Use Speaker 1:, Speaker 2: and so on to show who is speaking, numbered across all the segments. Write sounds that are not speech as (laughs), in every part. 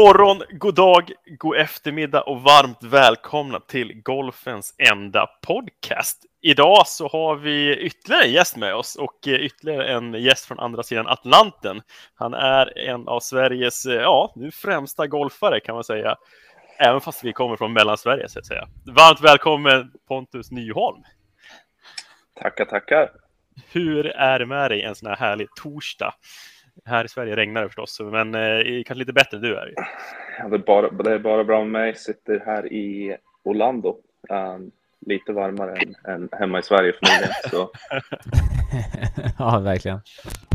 Speaker 1: Morgon, god dag, god eftermiddag och varmt välkomna till golfens enda podcast. Idag så har vi ytterligare en gäst med oss och ytterligare en gäst från andra sidan Atlanten. Han är en av Sveriges, ja, nu främsta golfare kan man säga. Även fast vi kommer från Mellansverige så att säga. Varmt välkommen Pontus Nyholm.
Speaker 2: Tackar, tackar.
Speaker 1: Hur är det med dig en sån här härlig torsdag? Här i Sverige regnar det förstås, men eh, kanske lite bättre än du är.
Speaker 2: Ja, det, är bara, det är bara bra med mig. Sitter här i Orlando. Um, lite varmare än, än, hemma i Sverige förmodligen. Så. (laughs)
Speaker 3: ja, verkligen.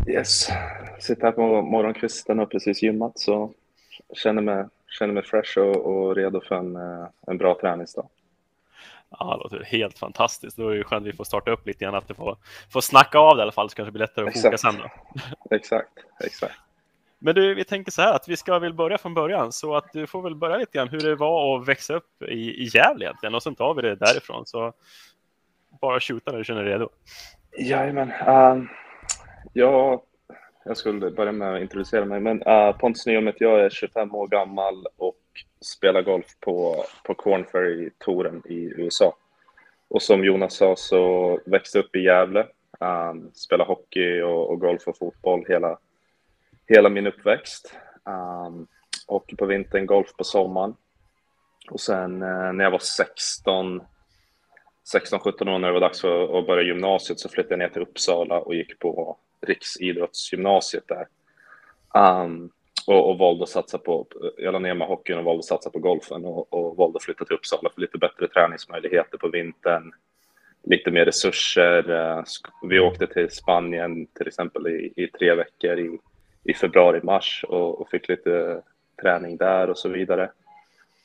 Speaker 2: Yes. Sitter här på morgonkvisten och precis gymmat så känner mig, känner mig fresh och, och redo för en, eh, en bra träningsdag.
Speaker 1: Ja, det låter helt fantastiskt. Då är det skönt att vi får starta upp lite grann, att du får, får snacka av det i alla fall, så kanske det blir lättare att koka sen då.
Speaker 2: Exakt, exakt.
Speaker 1: Men du, vi tänker så här att vi ska väl börja från början, så att du får väl börja lite grann hur det var att växa upp i, i Gävle egentligen, och sen tar vi det därifrån. Så bara skjuta när du känner dig redo.
Speaker 2: Jajamän. Uh, ja, jag skulle börja med att introducera mig, men uh, Pontus Nyholm jag är 25 år gammal och spela golf på, på Corn Ferry-touren i USA. Och som Jonas sa så växte upp i Gävle, um, spelade hockey och, och, golf och fotboll hela, hela min uppväxt. Um, hockey på vintern, golf på sommaren. Och sen uh, när jag var 16, 16-17 år när det var dags för att börja gymnasiet så flyttade jag ner till Uppsala och gick på Riksidrottsgymnasiet där. Um, och, och valde att satsa på, jag la ner med hockeyn och valde att satsa på golfen och, och valde att flytta till Uppsala för lite bättre träningsmöjligheter på vintern, lite mer resurser. Eh, vi åkte till Spanien till exempel i, i tre veckor i, i februari, mars och, och, fick lite träning där och så vidare.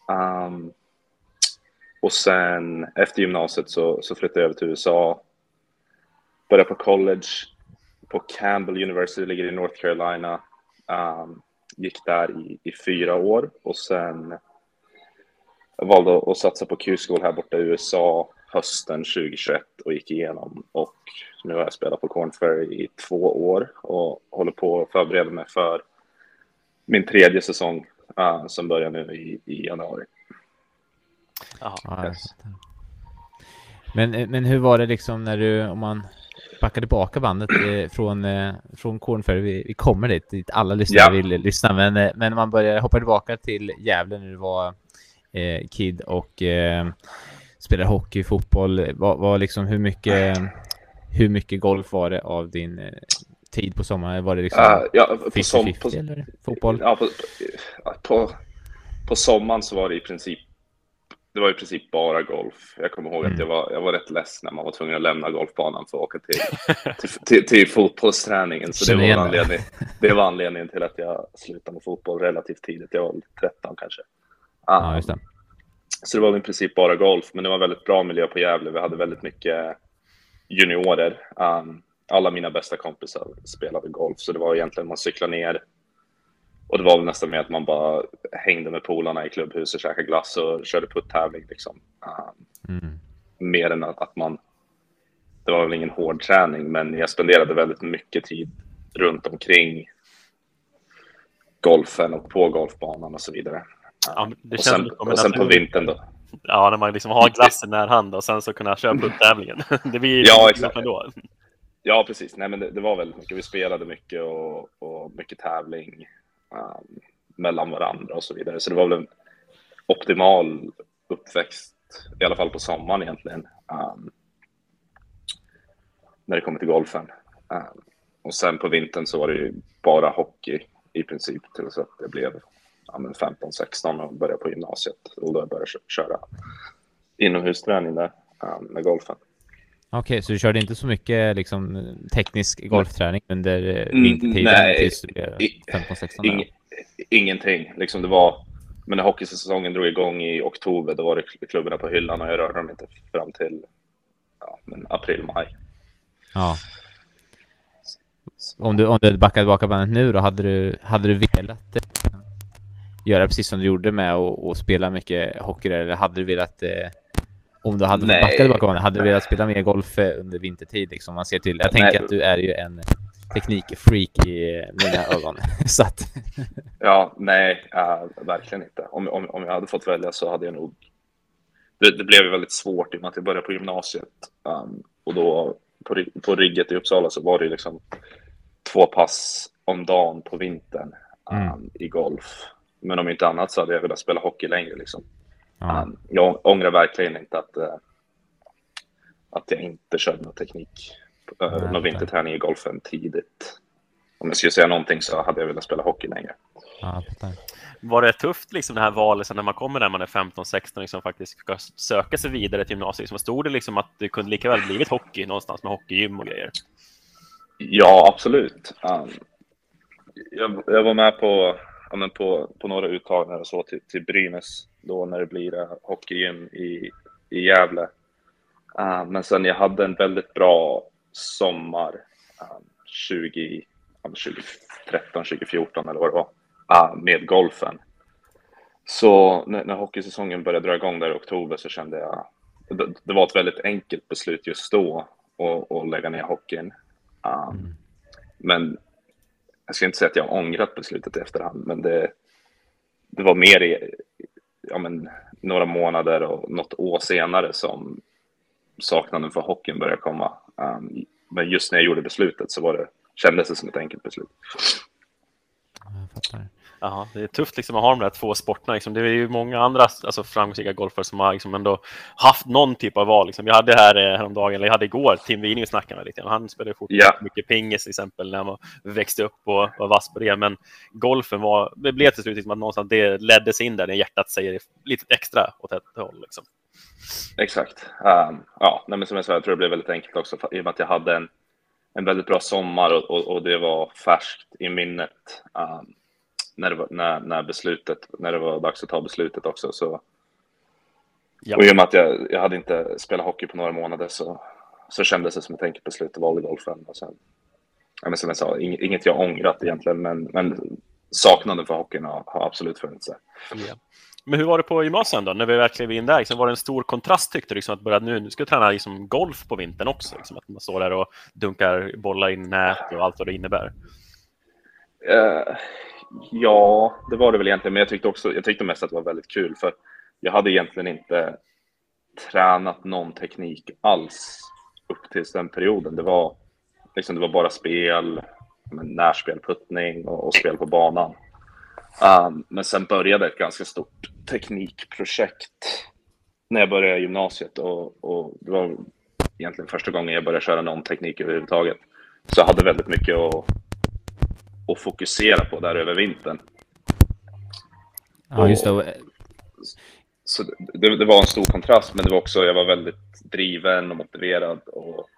Speaker 2: Um, och sen efter gymnasiet så, så flyttade jag över till USA, började på college på Campbell University, ligger i North Carolina. Um, gick där i, i fyra år och sen valde att satsa på Q-school här borta i USA hösten 2021 och gick igenom och nu har jag spelat på Corn Ferry i två år och håller på att förbereda mig för min tredje säsong uh, som börjar nu i, i januari.
Speaker 3: Aha, yes. men, men hur var det liksom när du, om man backa tillbaka bandet eh, från, eh, från Cornferry. Vi, vi kommer dit, dit alla lyssnare ja. vill lyssna. Men, eh, men man börjar hoppa tillbaka till Gävle när du var eh, kid och eh, spelade hockey, fotboll. Var, var liksom hur mycket, hur mycket golf var det av din eh, tid på sommaren? Var det liksom uh, ja, på 50 på, eller fotboll?
Speaker 2: Ja, på, på, på sommaren så var det i princip det var i princip bara golf. Jag kommer ihåg mm. att jag var, jag var rätt ledsen när man var tvungen att lämna golfbanan för att åka till, till, till, till fotbollsträningen. Så det var, anledning, det var anledningen till att jag slutade med fotboll relativt tidigt. Jag var 13 kanske.
Speaker 3: Ja, just det.
Speaker 2: Så det var i princip bara golf, men det var väldigt bra miljö på Gävle. Vi hade väldigt mycket juniorer. Um, alla mina bästa kompisar spelade golf, så det var egentligen man cyklade ner och det var väl nästan mer att man bara hängde med polarna i klubbhuset, käkade glass och körde putt-tävling. Liksom. Um, mm. Mer än att man... Det var väl ingen hård träning, men jag spenderade väldigt mycket tid runt omkring golfen och på golfbanan och så vidare. Ja, och sen, och sen på vintern då.
Speaker 1: Ja, när man liksom har glassen nära hand och sen så kunna köra (laughs) putt-tävlingen. det blir
Speaker 2: ja, exakt. ändå. Ja, precis. Nej, men det, det, var väldigt mycket. Vi spelade mycket och, och mycket tävling um, mellan varandra och så vidare. Så det var väl en optimal uppväxt, i alla fall på sommaren egentligen, um, när det kommer till golfen. Um, och sen på vintern så var det ju bara hockey i princip tills att det blev ja, 15-16 och började på gymnasiet och då började jag köra inomhusträning där um, med golfen.
Speaker 3: Okej, okay, så du körde inte så mycket liksom, teknisk golfträning under eh, mm, vintertiden
Speaker 2: Nej, tills du blev 15-16? Ing, ingenting. Liksom det var, men när hockeysäsongen drog igång i oktober, då var det klubborna på hyllan och jag rörde dem inte fram till ja, april, maj.
Speaker 3: Ja. Om du, om du backar tillbaka bandet nu då, hade du, hade du velat eh, göra precis som du gjorde med att spela mycket hockey eller hade du velat eh, om du hade backat tillbaka hade du velat spela mer golf eh, under vintertid? Liksom, man ser till. Jag tänker Nej. att du är ju en teknikfreak i mina (laughs) ögon. (laughs) så att...
Speaker 2: Ja, nej, uh, verkligen inte. Om, om, om jag hade fått välja så hade jag nog... Det, det blev väldigt svårt i och med att jag började på gymnasiet. Um, och då på, på rigget i Uppsala så var det liksom två pass om dagen på vintern um, mm. i golf. Men om inte annat så hade jag velat spela hockey längre. Liksom. Ja. Um, jag ångrar verkligen inte att, uh, att jag inte körde någon teknik, uh, någon vinterträning i golfen tidigt. Om jag skulle säga någonting så hade jag velat spela hockey längre.
Speaker 3: Ja,
Speaker 1: var det tufft liksom det här valet när man kommer när man är 15-16 liksom faktiskt ska söka sig vidare till gymnasiet? Liksom, stod det liksom att det kunde lika väl blivit hockey någonstans med hockeygym och grejer?
Speaker 2: Ja, absolut. Um, jag, jag, var med på, ja, men på, på några uttagningar och så till, till Brynäs då när det blir uh, hockeygym i, i Gävle. Uh, men sen jag hade en väldigt bra sommar um, 20, um, 2013, 2014 eller vad det var uh, med golfen. Så när, när hockeysäsongen började dra igång där i oktober så kände jag det, det var ett väldigt enkelt beslut just då att lägga ner hockeyn. Mm. Men jag ska inte säga att jag ångrat beslutet i efterhand, men det, det var mer i, ja, men, några månader och något år senare som saknaden för hockeyn började komma. Um, men just när jag gjorde beslutet så var det, kändes det som ett enkelt beslut.
Speaker 3: Jag fattar.
Speaker 1: Ja, det är tufft liksom att ha de där två sporterna. Liksom. Det är ju många andra alltså, framgångsrika golfare som har liksom ändå haft någon typ av val. Liksom. Jag hade här eh, häromdagen, eller jag hade igår, Tim Wining snackade med lite. Han spelade fortfarande yeah. mycket pingis till exempel när han växte upp och var vass på det. Men golfen var, det blev till slut liksom att någonstans det leddes in där när hjärtat säger lite extra åt ett håll. Liksom.
Speaker 2: Exakt. Um, ja, men som jag sa, jag tror det blev väldigt enkelt också i och med att jag hade en, en väldigt bra sommar och, och, och det var färskt i minnet. Um, när, det var, när, när, beslutet, när det var dags att ta beslutet också. Så, ja. Och i och med att jag, jag hade inte spelat hockey på några månader så, så kändes det som ett enkelt beslut att valde golfen. Och sen, ja, men som jag sa, inget jag ångrat egentligen, men, men saknaden för hockeyn har, har absolut funnits där.
Speaker 1: Ja. Men hur var det på gymnasiet då, när vi verkligen var in där? Liksom, var det en stor kontrast tyckte du, liksom, att börja nu, nu ska jag träna liksom, golf på vintern också? Liksom, att man står där och dunkar bollar in nät och allt vad det innebär?
Speaker 2: Uh, Ja, det var det väl egentligen, men jag tyckte också, jag tyckte mest att det var väldigt kul för jag hade egentligen inte tränat någon teknik alls upp till den perioden. Det var liksom, det var bara spel, närspel, puttning och, och spel på banan. Um, men sen började ett ganska stort teknikprojekt när jag började gymnasiet och, och det var egentligen första gången jag började köra någon teknik överhuvudtaget. Så jag hade väldigt mycket att att fokusera på där över vintern.
Speaker 3: Ja, just det.
Speaker 2: Så det, det, var en stor kontrast, men det var också, jag var väldigt driven och motiverad och,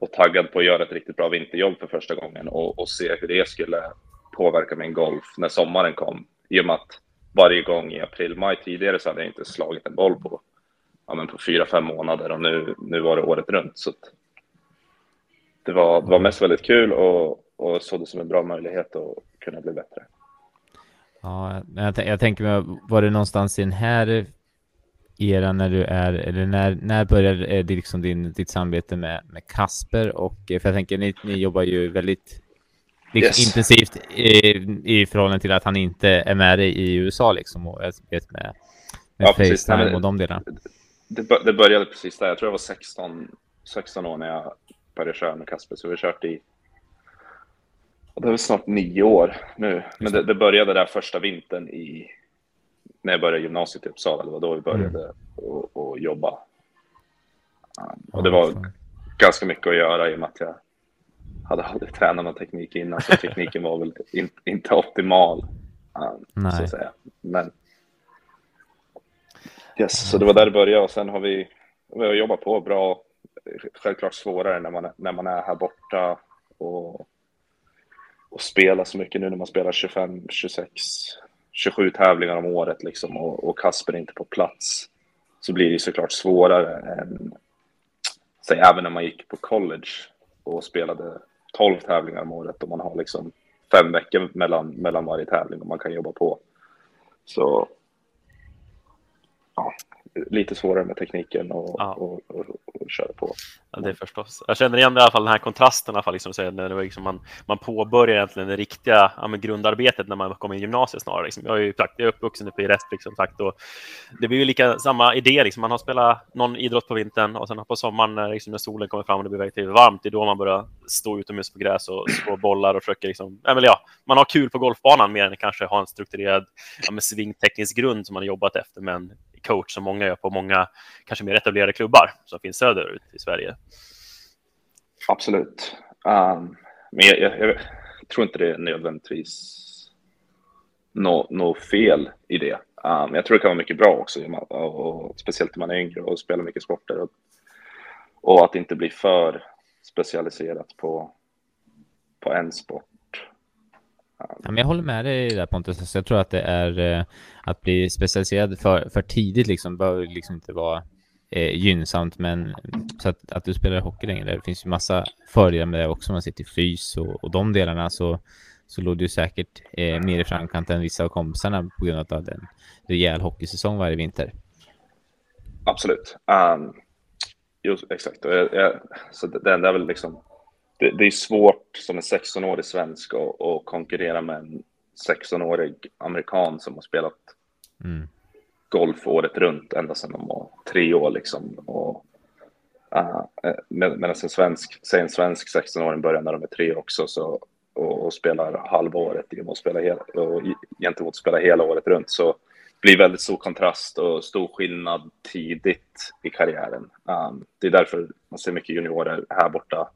Speaker 2: och taggad på att göra ett riktigt bra vinterjobb för första gången och, och se hur det skulle påverka min golf när sommaren kom. I och med att varje gång i april, maj tidigare så hade jag inte slagit en boll på, ja, men på fyra, fem månader och nu, nu var det året runt. Så det, var, det var mest väldigt kul och, och såg det som en bra möjlighet att kunna bli bättre.
Speaker 3: Ja, jag, jag tänker mig, var det någonstans i den här eran när du är, eller när, när började eh, det liksom din, ditt samarbete med, med Kasper? Och, eh, för jag tänker, ni, ni jobbar ju väldigt liksom, yes. intensivt i, i förhållande till att han inte är med dig i USA liksom och vet med, med ja, Facetime och de delarna.
Speaker 2: Det, det började precis där, jag tror jag var 16, 16 år när jag började köra med Kasper, så vi har kört i det är snart nio år nu, men det, det, började där första vintern i, när jag började gymnasiet i Uppsala. Det var då vi började mm. och, och jobba. Um, och det var ganska mycket att göra i och med att jag hade aldrig tränat någon teknik innan, så tekniken var väl in, inte optimal. Um, så att säga. Men yes, så det var där det började och sen har vi, vi har jobbat på bra. Självklart svårare när man, när man är här borta och och spela så mycket nu när man spelar 25, 26, 27 tävlingar om året liksom och, och Kasper är inte på plats så blir det såklart svårare än säg även när man gick på college och spelade 12 tävlingar om året och man har liksom fem veckor mellan, mellan varje tävling och man kan jobba på. Så lite svårare med tekniken och, ja. och, och, och köra på.
Speaker 1: Ja, det är förstås. Jag känner igen i alla fall den här kontrasten i alla fall, liksom, när det var liksom man, man påbörjar egentligen det riktiga ja, grundarbetet när man kommer i gymnasiet snarare. Liksom. Jag är ju jag är uppvuxen uppe i Rättvik som sagt och det blir ju lika samma idé. Liksom. Man har spelat någon idrott på vintern och sen på sommaren när, liksom, när solen kommer fram och det blir väldigt varmt, det är då man börjar stå utomhus på gräs och slå bollar och försöka liksom, ja, man har kul på golfbanan mer än kanske ha en strukturerad ja, svingteknisk grund som man har jobbat efter med en coach som många gör på många kanske mer etablerade klubbar som finns söderut i Sverige.
Speaker 2: Absolut. Um, men jag, jag, jag, tror inte det är nödvändigtvis något no fel i det. Um, jag tror det kan vara mycket bra också, och, och speciellt när man är yngre och spelar mycket sporter. Och, och att inte bli för specialiserat på, på en sport.
Speaker 3: Ja, men jag håller med dig där Pontus. Alltså, jag tror att det är eh, att bli specialiserad för, för tidigt liksom bör liksom inte vara eh, gynnsamt, men så att, att du spelar hockey längre, det finns ju massa fördelar med det också. Man sitter i fys och, och de delarna så, så låg du säkert eh, mer i framkant än vissa av kompisarna på grund av den rejäl hockeysäsong varje vinter.
Speaker 2: Absolut. Um, jo, exakt. Jag, jag, så det, det är väl liksom det, det är svårt som en 16-årig svensk att, att konkurrera med en 16-årig amerikan som har spelat mm. golf året runt ända sedan de var tre år liksom. Och, uh, medan en svensk, säg en svensk 16-åring börjar när de är tre också så, och, och spelar halvåret och, spela hel, och gentemot spela hela året runt så blir väldigt stor kontrast och stor skillnad tidigt i karriären. Um, det är därför man ser mycket juniorer här borta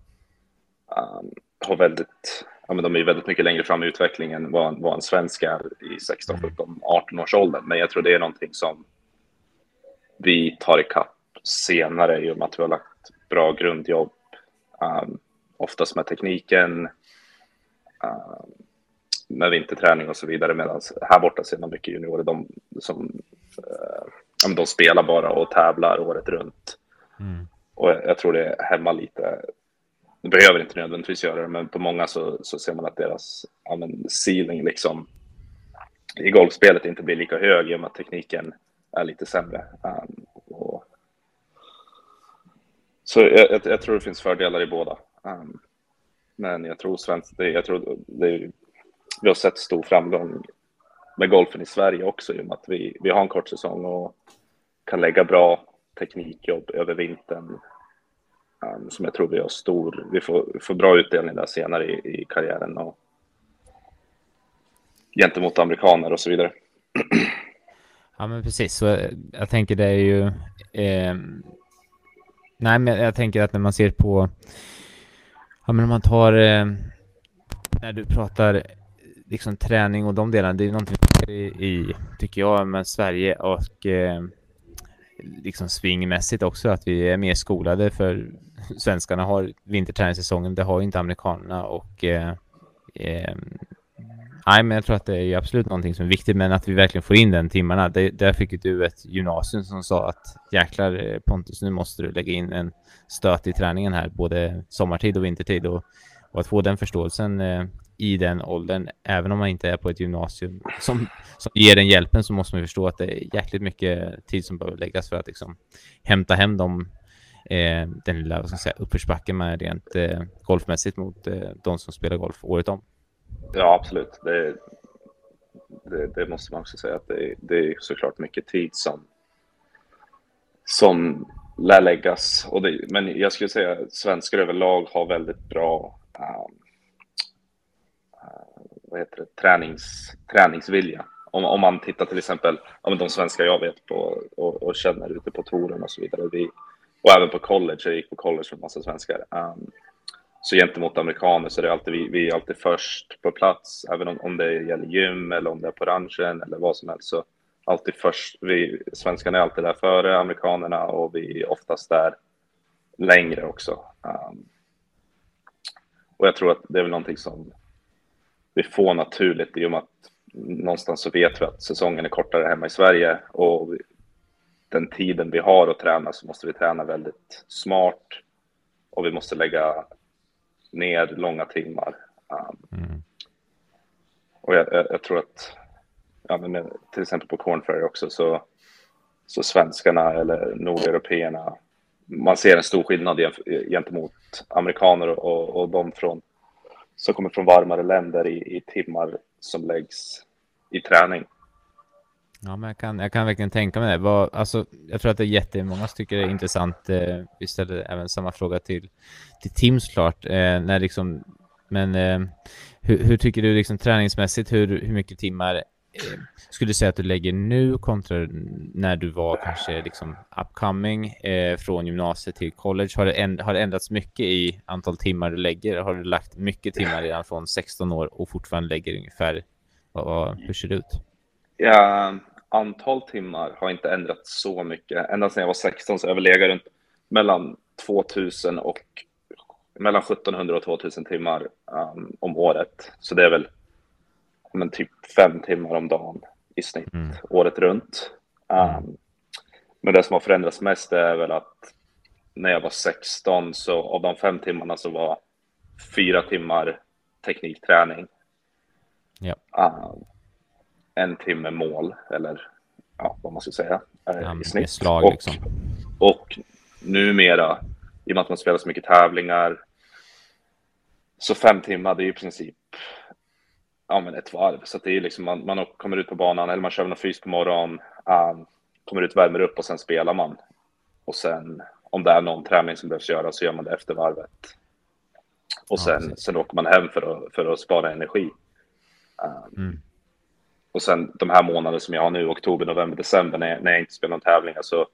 Speaker 2: um, har väldigt, ja, men de är väldigt mycket längre fram i utvecklingen vad, vad en svensk är i 16, 17, 18 års ålder. Men jag tror det är någonting som vi tar ikapp senare i och med att vi har lagt bra grundjobb, um, oftast med tekniken, um, med vinterträning och så vidare. Medan här borta ser man mycket juniorer, de som uh, de spelar bara och tävlar året runt. Mm. Och jag, jag tror det hämmar lite det behöver inte nödvändigtvis göra det, men på många så, så ser man att deras ja, men, ceiling liksom i golfspelet inte blir lika hög i och med att tekniken är lite sämre. Um, och... Så jag, jag, jag, tror det finns fördelar i båda. Um, men jag tror svensk, det, jag tror det, vi har sett stor framgång med golfen i Sverige också i och med att vi, vi har en kort säsong och kan lägga bra teknikjobb över vintern um, som jag tror vi har stor, vi får, får bra utdelning där senare i, i karriären och gentemot amerikaner och så vidare. (clears throat)
Speaker 3: Ja, men precis. Så jag, jag tänker det är ju... Eh, nej, men jag tänker att när man ser på... Ja, men om man tar... Eh, när du pratar liksom träning och de delarna, det är någonting i, i tycker jag, med Sverige och eh, liksom svingmässigt också, att vi är mer skolade för svenskarna har vinterträningssäsongen, det har inte amerikanerna och eh, eh, Nej, men jag tror att det är absolut någonting som är viktigt, men att vi verkligen får in den timmarna. Det, där fick du ett gymnasium som sa att jäklar eh, Pontus, nu måste du lägga in en stöt i träningen här, både sommartid och vintertid och, och att få den förståelsen eh, i den åldern, även om man inte är på ett gymnasium som, som ger den hjälpen så måste man förstå att det är jäkligt mycket tid som behöver läggas för att liksom hämta hem de eh, den lilla vad ska säga, uppförsbacken med rent eh, golfmässigt mot eh, de som spelar golf året om.
Speaker 2: Ja, absolut. Det, det, det måste man också säga att det, det, är såklart mycket tid som, som lär läggas. Och det, men jag skulle säga att svenskar överlag har väldigt bra um, vad heter det, tränings, träningsvilja. Om, om man tittar till exempel, om de svenskar jag vet på och, och känner ute på touren och så vidare. Vi, och även på college, jag gick på college med massa svenskar. Um, så gentemot amerikaner så är det alltid, vi, vi är alltid först på plats, även om, om det gäller gym eller om det är på ranchen eller vad som helst. Så alltid först, vi, svenskarna är alltid där före amerikanerna och vi är oftast där längre också. Um, och jag tror att det är väl någonting som vi får naturligt i och med att någonstans så vet vi att säsongen är kortare hemma i Sverige och den tiden vi har att träna så måste vi träna väldigt smart och vi måste lägga ner långa timmar. Um, mm. Och jag, jag, jag, tror att, ja, men till exempel på Corn Ferry också, så, så svenskarna eller nordeuropeerna man ser en stor skillnad gentemot amerikaner och, och de från, som kommer från varmare länder i, i timmar som läggs i träning.
Speaker 3: Ja, men jag kan, jag kan verkligen tänka mig det. Vad, alltså, jag tror att det är jättemånga som tycker det är intressant. Eh, vi ställer även samma fråga till, till Tim såklart. Eh, när liksom, men eh, hur, hur, tycker du liksom träningsmässigt, hur, hur mycket timmar eh, skulle du säga att du lägger nu kontra när du var kanske liksom upcoming eh, från gymnasiet till college? Har det, änd har det ändrats mycket i antal timmar du lägger? Har du lagt mycket timmar redan från 16 år och fortfarande lägger ungefär, vad, vad, hur ser det ut?
Speaker 2: Ja, antal timmar har inte ändrats så mycket. Ända sedan jag var 16 så har jag legat runt mellan 2000 och mellan 1700 och 2000 timmar um, om året. Så det är väl men, typ fem timmar om dagen i snitt mm. året runt. Um, men det som har förändrats mest är väl att när jag var 16 så av de fem timmarna så var fyra timmar teknikträning.
Speaker 3: Ja.
Speaker 2: Um, en timme mål, eller ja, vad man ska säga, ja, i snitt.
Speaker 3: Slag, och, liksom.
Speaker 2: och numera, i och med att man spelar så mycket tävlingar, så fem timmar, det är i princip ja, men ett varv. Så det är liksom, man, man kommer ut på banan, eller man kör någon fys på morgonen, um, kommer ut, värmer upp och sen spelar man. Och sen om det är någon träning som behövs göra så gör man det efter varvet. Och sen, ja, sen åker man hem för att, för att spara energi. Um, mm. Och sen de här månaderna som jag har nu, oktober, november, december, när jag, när jag inte spelar någon tävling, så,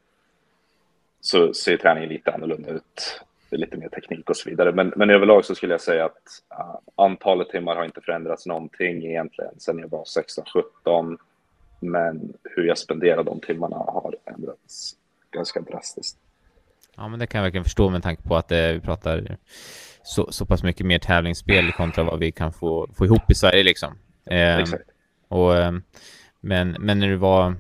Speaker 2: så ser träningen lite annorlunda ut. Det är lite mer teknik och så vidare. Men, men överlag så skulle jag säga att uh, antalet timmar har inte förändrats någonting egentligen sen jag var 16-17. Men hur jag spenderar de timmarna har ändrats ganska drastiskt.
Speaker 3: Ja, men det kan jag verkligen förstå med tanke på att eh, vi pratar så, så pass mycket mer tävlingsspel kontra vad vi kan få, få ihop i Sverige liksom. Eh, Exakt. Och, eh, men, men när du var...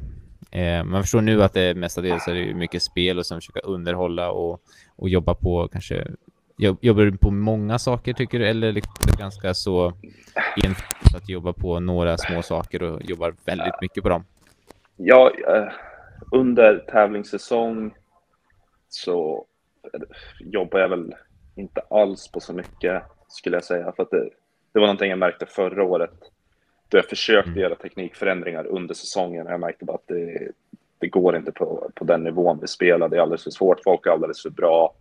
Speaker 3: Eh, man förstår nu att det mestadels är det mycket spel och sen försöka underhålla och, och jobba på kanske... Jobbar du på många saker tycker du eller liksom ganska så enskilt att jobba på några små saker och jobbar väldigt mycket på dem?
Speaker 2: Ja, eh, under tävlingssäsong så jobbar jag väl inte alls på så mycket skulle jag säga. För att det, det var någonting jag märkte förra året då jag försökte mm. göra teknikförändringar under säsongen. Jag märkte bara att det, det går inte på, på den nivån vi spelar. Det är alldeles för svårt. Folk är alldeles för bra.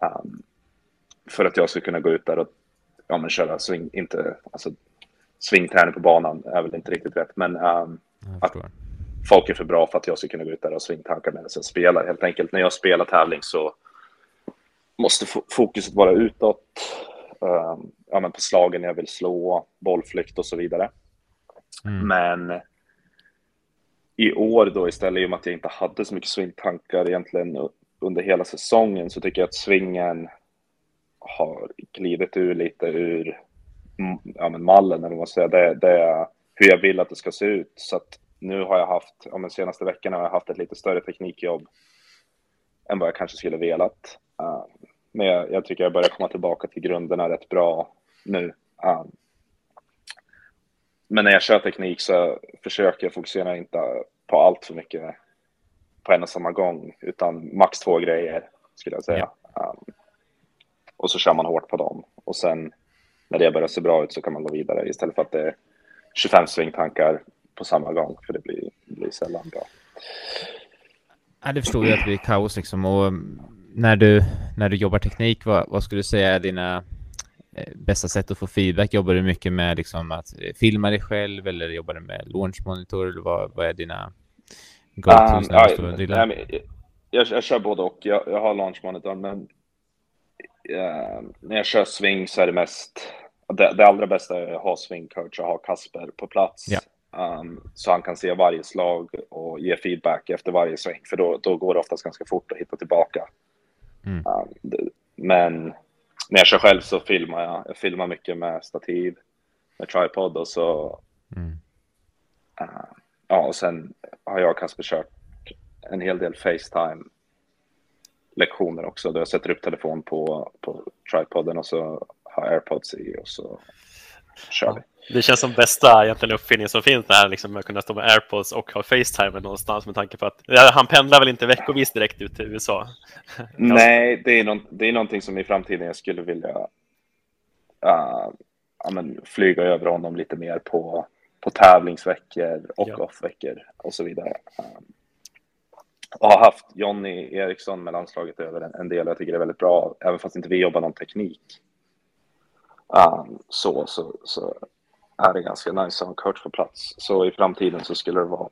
Speaker 2: Um, för att jag ska kunna gå ut där och ja, men köra swing, inte, alltså, swingträning på banan är väl inte riktigt rätt, men um, att folk är för bra för att jag ska kunna gå ut där och swingtanka medan jag spelar. Helt enkelt när jag spelar tävling så måste fokuset vara utåt, um, ja, men på slagen jag vill slå, bollflykt och så vidare. Mm. Men i år då istället, i och med att jag inte hade så mycket swingtankar egentligen under hela säsongen, så tycker jag att svingen har klivit ur lite ur ja, men mallen, eller vad man säger. Det, det är hur jag vill att det ska se ut. Så att nu har jag haft, ja, men senaste veckorna har jag haft ett lite större teknikjobb än vad jag kanske skulle velat. Uh, men jag, jag, tycker jag börjar komma tillbaka till grunderna rätt bra nu. Uh, men när jag kör teknik så försöker jag fokusera inte på allt för mycket på en och samma gång, utan max två grejer skulle jag säga. Ja. Um, och så kör man hårt på dem. Och sen när det börjar se bra ut så kan man gå vidare istället för att det är 25 svingtankar på samma gång, för det blir, blir sällan bra.
Speaker 3: Ja, det förstår jag att det blir kaos liksom. Och när du, när du jobbar teknik, vad, vad skulle du säga är dina bästa sätt att få feedback? Jobbar du mycket med liksom att eh, filma dig själv eller jobbar du med launchmonitor? Eller vad, vad är dina
Speaker 2: go-tos um, drillar? Nej, jag, jag kör både och. Jag, jag har launchmonitor, men uh, när jag kör swing så är det mest... Det, det allra bästa är att ha swingcoach och ha Kasper på plats.
Speaker 3: Ja.
Speaker 2: Um, så han kan se varje slag och ge feedback efter varje swing, för då, då går det oftast ganska fort att hitta tillbaka. Mm. Um, men när jag kör själv så filmar jag. Jag filmar mycket med stativ, med tripod och så. Mm. Uh, ja, och sen har jag och Kasper kört en hel del Facetime lektioner också. Då jag sätter upp telefon på, på tripoden och så har airpods i och så kör vi.
Speaker 1: Det känns som bästa egentligen uppfinningen som finns där, liksom att kunna stå med airpods och ha Facetime någonstans med tanke på att ja, han pendlar väl inte veckovis direkt ut till USA? (laughs)
Speaker 2: Nej, det är, någon, det är någonting som i framtiden jag skulle vilja uh, ja, men, flyga över honom lite mer på, på tävlingsveckor och ja. off-veckor och så vidare. Um, och har haft Jonny Eriksson med landslaget över en, en del. Jag tycker det är väldigt bra, även fast inte vi jobbar någon teknik. Um, så, så, så är det ganska nice att ha en coach på plats. Så i framtiden så skulle det vara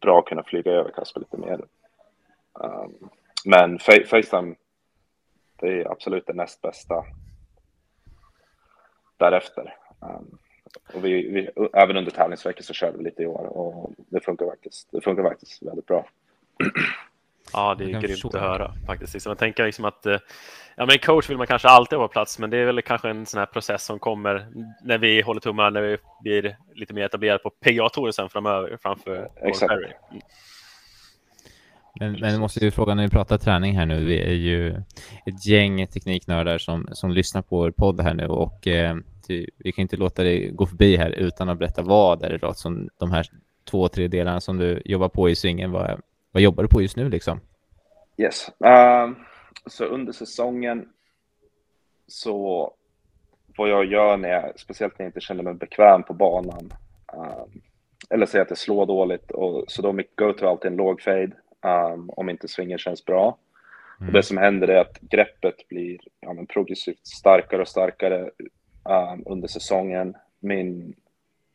Speaker 2: bra att kunna flyga över Kasper lite mer. Um, men Facetime, det är absolut det näst bästa därefter. Um, och vi, vi, även under tävlingsveckan så körde vi lite i år och det funkar faktiskt, det funkar faktiskt väldigt bra. (clears throat)
Speaker 1: Ja, det är grymt förstå. att höra faktiskt. Liksom, jag tänker liksom att eh, ja, men coach vill man kanske alltid vara på plats, men det är väl kanske en sån här process som kommer när vi håller tummarna, när vi blir lite mer etablerade på PGA-touren sen framöver framför
Speaker 2: Exakt. Mm.
Speaker 3: Men, men jag måste ju fråga när vi pratar träning här nu. Vi är ju ett gäng tekniknördar som, som lyssnar på vår podd här nu och eh, vi kan inte låta dig gå förbi här utan att berätta vad är det då som de här två, tre delarna som du jobbar på i svingen. Vad, vad jobbar du på just nu liksom?
Speaker 2: Yes. Uh, så under säsongen så vad jag gör när jag, speciellt när jag inte känner mig bekväm på banan, uh, eller säger att det slår dåligt, och, så då mitt go-to alltid en låg fade, um, om inte svingen känns bra. Mm. Och det som händer är att greppet blir ja, men progressivt starkare och starkare um, under säsongen. Min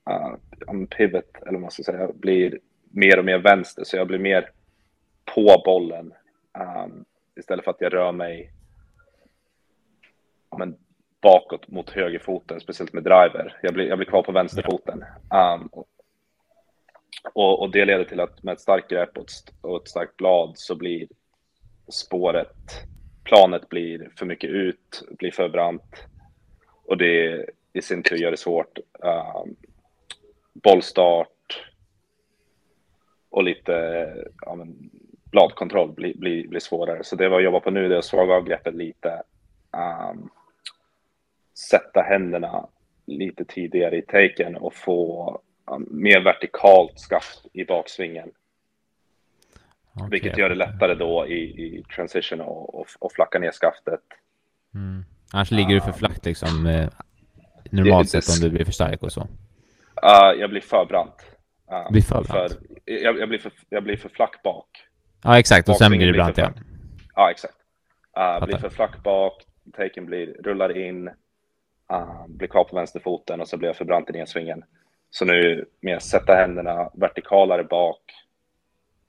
Speaker 2: uh, pivot, eller vad man ska säga, blir mer och mer vänster, så jag blir mer på bollen um, istället för att jag rör mig men, bakåt mot högerfoten, speciellt med driver. Jag blir, jag blir kvar på vänsterfoten. Um, och, och, det leder till att med ett starkt grepp och ett, och ett starkt blad så blir spåret, planet blir för mycket ut, blir för brant. Och det i sin tur gör det svårt. Um, bollstart och lite ja, men, bladkontroll blir, blir, blir svårare. Så det var jag jobbar på nu, det är att svaga av greppet lite. Um, sätta händerna lite tidigare i taken och få um, mer vertikalt skaft i baksvingen. Okay. Vilket gör det lättare då i, i transition och, och, och flacka ner skaftet.
Speaker 3: Mm. Annars ligger du för flackt liksom eh, normalt sett om du blir för stark och så.
Speaker 2: Uh, jag blir för brant.
Speaker 3: Uh, blir för brant?
Speaker 2: För, jag, jag, blir för, jag blir för flack bak.
Speaker 3: Ja, exakt. Och sen blir det brant, ja.
Speaker 2: Ja, exakt. Uh, blir för flack bak, taken blir, rullar in, uh, blir kvar på vänsterfoten och så blir jag för brant i nedsvingen. Så nu mer sätta händerna vertikalare bak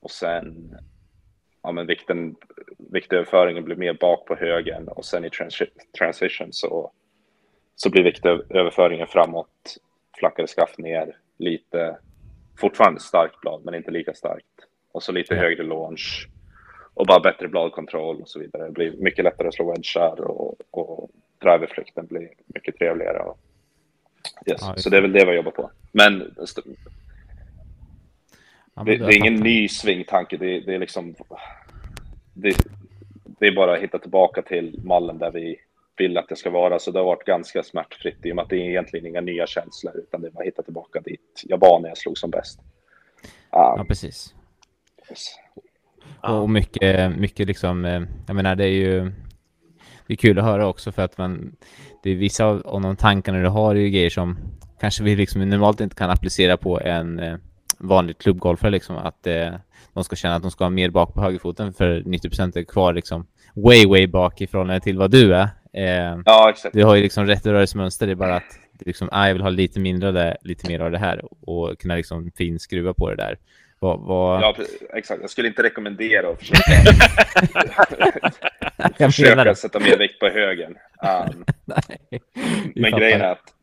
Speaker 2: och sen ja, men vikten, viktöverföringen blir mer bak på högen och sen i trans transition så, så blir viktöverföringen framåt, flackare skaft ner, lite, fortfarande starkt blad men inte lika starkt och så lite högre launch och bara bättre bladkontroll och så vidare. Det blir mycket lättare att slå wedgar och, och driverflykten blir mycket trevligare. Yes. Så det är väl det vi jobbar på. Men, ja, men det, det, är ingen ny svingtanke. Det, det är liksom... Det, det, är bara att hitta tillbaka till mallen där vi vill att det ska vara. Så det har varit ganska smärtfritt i och med att det är egentligen inga nya känslor utan det är bara att hitta tillbaka dit jag var när jag slog som bäst. Um,
Speaker 3: ja, precis. Och mycket, mycket liksom, eh, jag menar det är ju det är kul att höra också för att man, det är vissa av, de tankarna du har är ju grejer som kanske vi liksom normalt inte kan applicera på en eh, vanlig klubbgolfare liksom att eh, de ska känna att de ska ha mer bak på högerfoten för 90 är kvar liksom way, way bak i förhållande till vad du är.
Speaker 2: Eh, ja, exakt.
Speaker 3: Du har ju liksom rätt rörelsemönster, det är bara att liksom, ah, jag vill ha lite mindre av det, lite mer av det här och kunna liksom finskruva på det där. Vad, vad...
Speaker 2: Ja, exakt. Jag skulle inte rekommendera att försöka, (laughs) försöka sätta mer vikt på högen. Um, (laughs) men grejen är att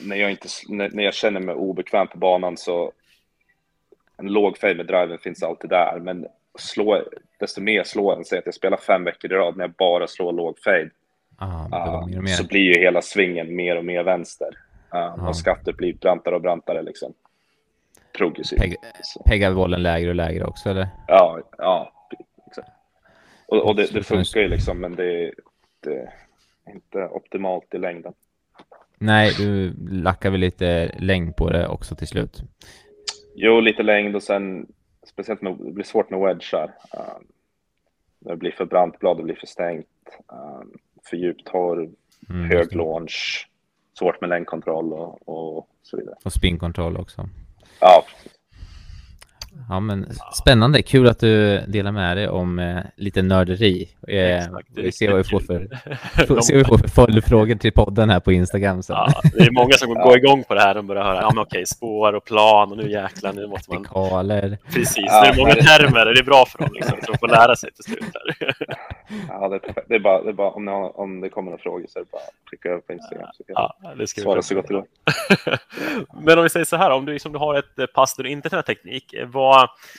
Speaker 2: när jag, inte, när jag känner mig obekväm på banan så en låg fade med driven finns alltid där, men slå, desto mer slår än säg att jag spelar fem veckor i rad när jag bara slår låg fade.
Speaker 3: Ah, uh,
Speaker 2: så blir ju hela svingen mer och mer vänster. Uh, ah. Och skaftet blir brantare och brantare liksom progressivt. Peg,
Speaker 3: peggar bollen lägre och lägre också eller?
Speaker 2: Ja, ja. Exakt. Och, och det, det, funkar ju liksom men det, det, är inte optimalt i längden.
Speaker 3: Nej, du lackar väl lite längd på det också till slut?
Speaker 2: Jo, lite längd och sen speciellt med, det blir svårt med wedgar. Um, det blir för brant blad, det blir för stängt. Um, för djup torv, mm, hög launch, svårt med längdkontroll och, och så vidare.
Speaker 3: Och spinkontroll också.
Speaker 2: Ja, precis.
Speaker 3: Ja, men spännande. Kul att du delar med dig om eh, lite nörderi. Eh, vi ser vad vi får för, (laughs) får, ser vad vi får för följdfrågor till podden här på Instagram. Så.
Speaker 1: Ja, det är många som (laughs) går igång på det här. De börjar höra, ja men okej, spår och plan och nu jäklar, nu måste man...
Speaker 3: Vertikaler.
Speaker 1: Precis, ja, det är många termer. Det är bra för dem liksom, så de får lära sig till slut. Här. (laughs)
Speaker 2: Ja, det är perfekt. Det är bara, det är bara om, har, om det kommer några frågor så är det bara att skicka över på Instagram. Så ja, det ska svara så gott det går.
Speaker 1: men om vi säger så här, om du, liksom, du har ett eh, pass där du inte tränar teknik, vad,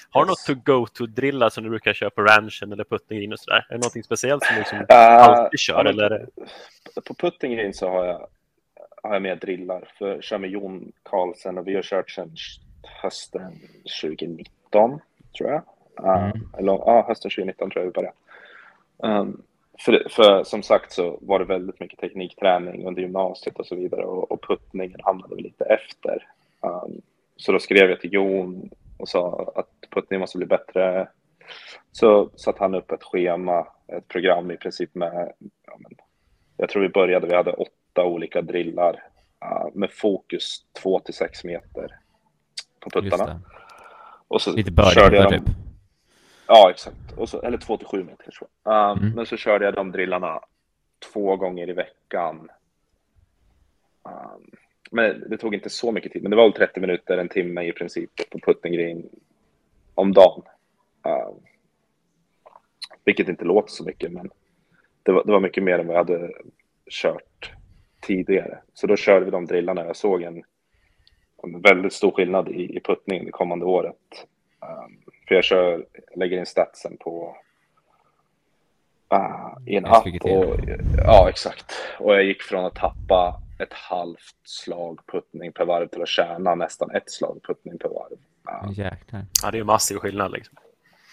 Speaker 1: har du något to-go-to-drillar som du brukar köra på ranchen eller putting green och sådär? Är det något speciellt som du liksom uh, alltid kör? Ja, eller?
Speaker 2: På putting green så har jag, har jag med drillar. För jag kör med Jon Karlsson och vi har kört sedan hösten 2019, tror jag. Uh, mm. Eller ja, hösten 2019 tror jag vi började. Um, för, för, som sagt så var det väldigt mycket teknikträning under gymnasiet och så vidare och, och puttningen hamnade vi lite efter. Um, så då skrev jag till Jon och sa att puttning måste bli bättre. Så satte han upp ett schema, ett program i princip med, ja, men, jag tror vi började, vi hade åtta olika drillar uh, med fokus två till sex meter på puttarna.
Speaker 3: Och så Lite dem, typ.
Speaker 2: Ja, exakt. Och så, eller två till sju meter. Så. Um, mm. Men så körde jag de drillarna två gånger i veckan. Um, men det tog inte så mycket tid, men det var väl 30 minuter, en timme i princip på putting green om dagen. Uh, vilket inte låter så mycket, men det var, det var mycket mer än vad jag hade kört tidigare. Så då körde vi de drillarna. Jag såg en, en väldigt stor skillnad i, i puttning det kommande året. Um, för jag kör, lägger in statsen på uh, i en app. Och, ja, exakt. Och jag gick från att tappa ett halvt slag puttning per varv till att tjäna nästan ett slag puttning per varv.
Speaker 3: Ja, Jäklar.
Speaker 1: ja det är ju massiv skillnad liksom.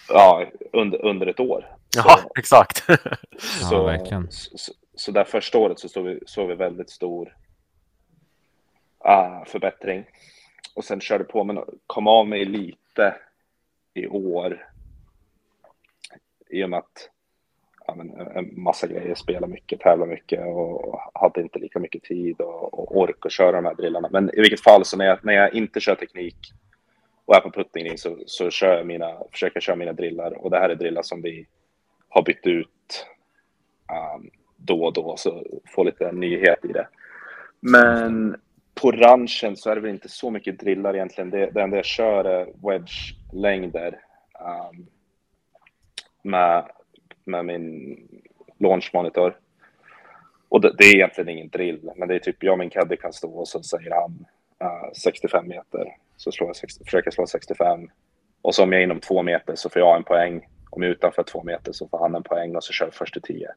Speaker 2: Ja, under, under ett år.
Speaker 1: Ja, (laughs) exakt. (laughs)
Speaker 2: så, ja, verkligen. Så, så, så där första året så såg vi, såg vi väldigt stor uh, förbättring. Och sen körde på, men kom av mig lite i år. I och med att ja, men, en massa grejer, spela mycket, tävla mycket och hade inte lika mycket tid och, och ork att köra de här drillarna. Men i vilket fall, så när jag, när jag inte kör teknik och är på puttning så, så kör jag mina, försöker jag köra mina drillar och det här är drillar som vi har bytt ut um, då och då så får lite nyhet i det. Men på ranchen så är det väl inte så mycket drillar egentligen. Det, det enda jag kör är wedge-längder um, med med min launchmonitor. Och det, det, är egentligen ingen drill, men det är typ jag och min caddy kan stå och så säger han uh, 65 meter. Så slår jag 60, försöker jag slå 65. Och så om jag är inom två meter så får jag en poäng. Om jag är utanför två meter så får han en poäng och så kör vi först till tio.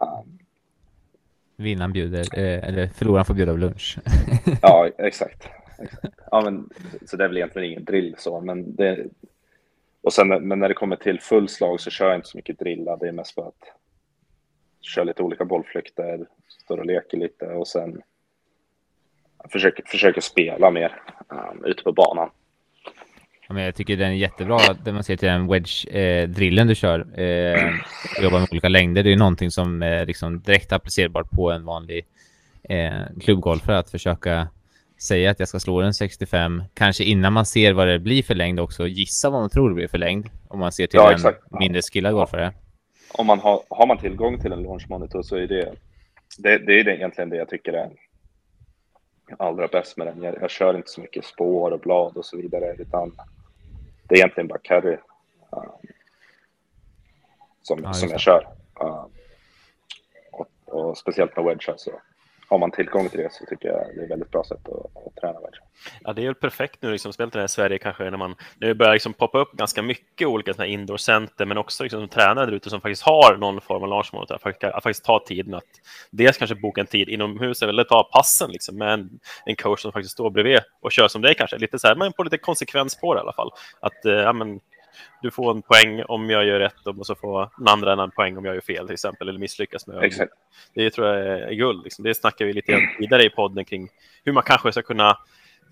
Speaker 2: Um,
Speaker 3: Vinnaren bjuder, eh, eller förloraren får bjuda på lunch.
Speaker 2: ja, (laughs) exakt. exakt. Ja, men, så det är väl egentligen ingen drill så, men det, och sen, men när det kommer till fullslag så kör jag inte så mycket drilla. Det är mest för att köra lite olika bollflykter, står och leker lite och sen försöker, försöker spela mer um, ute på banan.
Speaker 3: Ja, men jag tycker den är jättebra, det man ser till den wedge-drillen eh, du kör. Eh, jobbar med olika längder, det är någonting som är eh, liksom direkt applicerbart på en vanlig eh, klubbgolfare att försöka säga att jag ska slå den 65, kanske innan man ser vad det blir för längd också, gissa vad man tror det blir för längd, om man ser till ja, en exakt. mindre skillad golfare.
Speaker 2: Om man har, har man tillgång till en launch monitor så är det, det, det är det egentligen det jag tycker är allra bäst med den. Jag, jag, kör inte så mycket spår och blad och så vidare, utan det är egentligen bara carry uh, som, ja, som jag kör. Uh, och, och, speciellt med wedge så har man tillgång till det så tycker jag det är ett väldigt bra sätt att, att träna världscup.
Speaker 1: Ja, det är väl perfekt nu, liksom, speciellt här i Sverige kanske när man nu börjar liksom poppa upp ganska mycket olika såna indoorcenter, men också liksom, tränare där ute som faktiskt har någon form av large monitor, att, att faktiskt ta tiden att dels kanske boka en tid inomhus eller ta passen liksom, med en, en coach som faktiskt står bredvid och kör som dig kanske, lite så här, men på lite konsekvens på det i alla fall. Att, eh, ja, men, du får en poäng om jag gör rätt och så får den andra en poäng om jag gör fel till exempel eller misslyckas med
Speaker 2: Exakt.
Speaker 1: Det tror jag är guld. Liksom. Det snackar vi lite vidare i podden kring hur man kanske ska kunna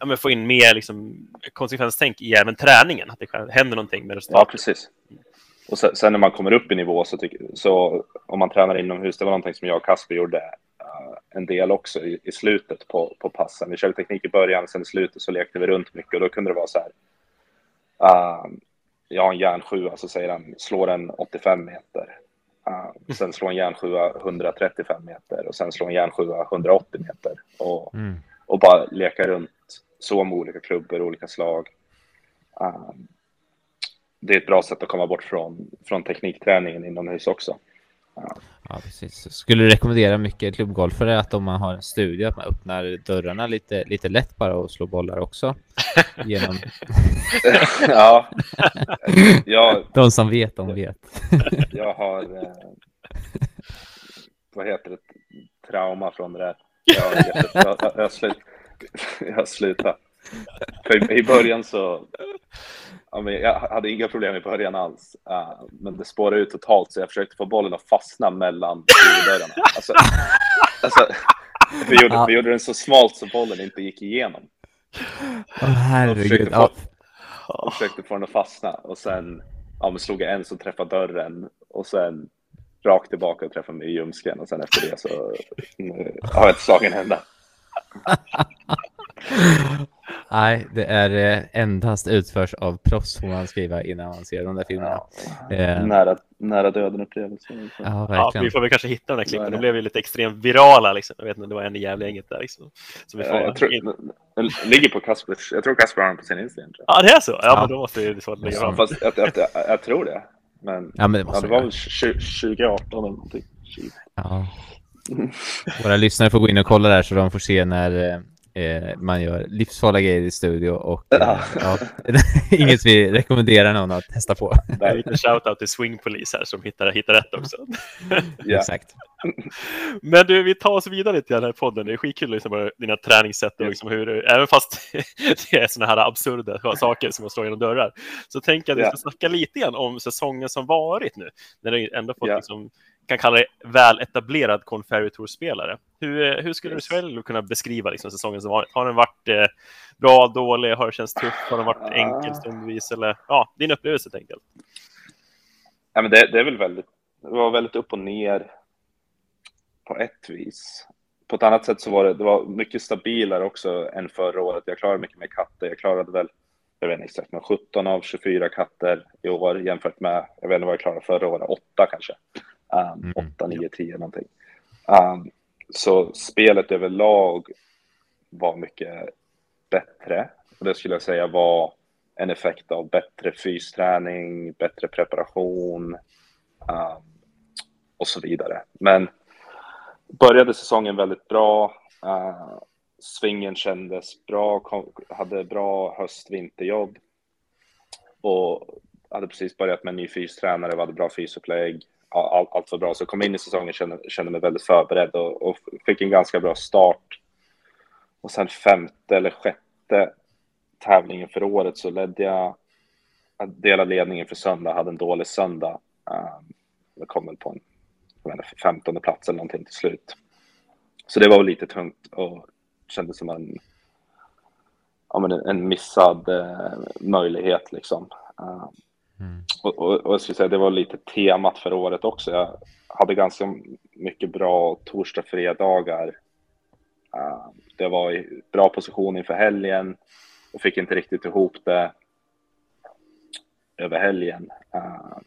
Speaker 1: ja, få in mer liksom, konsekvenstänk i även träningen. Att det händer någonting med
Speaker 2: Ja,
Speaker 1: resultatet.
Speaker 2: precis. Och sen, sen när man kommer upp i nivå så, tycker, så om man tränar inomhus, det var någonting som jag och Kasper gjorde eh, en del också i, i slutet på, på passen. Vi körde teknik i början, sen i slutet så lekte vi runt mycket och då kunde det vara så här. eh, jag har en järnsjua, så säger han slår den 85 meter. Uh, sen slår en järnsjua 135 meter och sen slår en järnsjua 180 meter. Och,
Speaker 3: Mm.
Speaker 2: och bara leka runt så med olika klubbor, olika slag. Um, det är ett bra sätt att komma bort från, från teknikträningen inomhus också.
Speaker 3: Ja, precis. Skulle du rekommendera mycket klubbgolfare att om man har en studio att man öppnar dörrarna lite, lite lätt bara och slår bollar också? (laughs) Genom (laughs)
Speaker 2: ja, jag,
Speaker 3: de som vet, de vet. (laughs)
Speaker 2: jag har, eh, vad heter det, trauma från det där. Jag, jag, jag, jag, slut, jag har slutat. För i, början så, jag hade inga problem i början alls. eh, men det spårade ut totalt så jag försökte få bollen att fastna mellan dörrarna. Alltså, alltså, vi, gjorde, vi gjorde den så smalt så bollen inte gick igenom.
Speaker 3: Åh herregud.
Speaker 2: försökte
Speaker 3: Ja,
Speaker 2: få- och försökte få den att fastna och sen ja, men slog jag en som träffade dörren och sen rakt tillbaka och träffade mig i ljumsken och sen efter det så har jag inte slagit en enda.
Speaker 3: Nej, det är eh, endast utförs av proffs får man skriva innan man ser de där filmerna. Eh.
Speaker 2: Nära, nära döden upplevelse.
Speaker 3: Ja,
Speaker 1: Ja,
Speaker 3: verkligen.
Speaker 1: vi får väl kanske hitta den här
Speaker 2: Så är
Speaker 1: klippen.
Speaker 2: det.
Speaker 1: De blev ju lite extremt virala. Liksom. Jag vet inte, det var en i Gävlegänget där. Liksom. Så vi får...
Speaker 2: Ja, jag tror, den ligger på Kaspers, jag tror Kasper har den på sin Instagram.
Speaker 1: Ja, det är så? Ja,
Speaker 3: Ja.
Speaker 1: men då måste det så att lägga
Speaker 2: jag. Fast jag, jag, jag, jag tror det. Men
Speaker 3: Ja, men det
Speaker 2: ja,
Speaker 3: måste
Speaker 2: det var väl 20, 2018 eller någonting. 20.
Speaker 3: Ja. (laughs) Våra lyssnare får gå in och kolla där så de får se när eh, man gör livsfarliga grejer i studio och eh, ja, (laughs) inget vi rekommenderar någon att testa på.
Speaker 1: En liten shout-out till Swing Police här som hittar, hittar rätt också. (laughs)
Speaker 2: ja.
Speaker 3: Exakt.
Speaker 1: Men du, vi tar oss vidare till den här podden. Det är skitkul på dina träningssätt och liksom hur, även fast (laughs) det är sådana här absurda saker som att slå genom dörrar, så tänker jag att vi
Speaker 2: Ja.
Speaker 1: ska snacka lite grann om säsongen som varit nu, när du ändå fått
Speaker 2: Ja.
Speaker 1: liksom, kan kalla det väl etablerad Conferry Tour-spelare. Hur, hur skulle
Speaker 2: Yes.
Speaker 1: du själv kunna beskriva liksom, säsongen som varit? Har den varit eh, bra, dålig, har det känts tuff, har den varit enkel stundvis eller ja, din upplevelse helt enkelt.
Speaker 2: Ja, men det, det är väl väldigt, det var väldigt upp och ner på ett vis. På ett annat sätt så var det, det var mycket stabilare också än förra året. Jag klarade mycket mer katter. Jag klarade väl, jag vet inte exakt, men 17 av 24 katter i år jämfört med, jag vet inte vad jag klarade förra året, 8 kanske. Um,
Speaker 3: Mm.
Speaker 2: 8, 9, 10 någonting. Um, så spelet överlag var mycket bättre. Och det skulle jag säga var en effekt av bättre fysträning, bättre preparation um, och så vidare. Men började säsongen väldigt bra. Uh, svingen kändes bra, kom, hade bra höst-vinterjobb och hade precis börjat med en ny fystränare, vi hade bra fysupplägg. Allt, var bra, så jag kom in i säsongen kände, kände mig väldigt förberedd och, och fick en ganska bra start. Och sen femte eller sjätte tävlingen för året så ledde jag, delade ledningen för söndag, hade en dålig söndag. Um, jag kom väl på en menar, 15 plats eller någonting till slut. Så det var väl lite tungt och kändes som en, ja, men en- missad eh, möjlighet liksom. Ehm,
Speaker 3: Mm.
Speaker 2: och, och, och jag skulle säga det var lite temat för året också. Jag hade ganska mycket bra torsdag, fredagar. Uh, det var i bra position inför helgen och fick inte riktigt ihop det över helgen. Uh,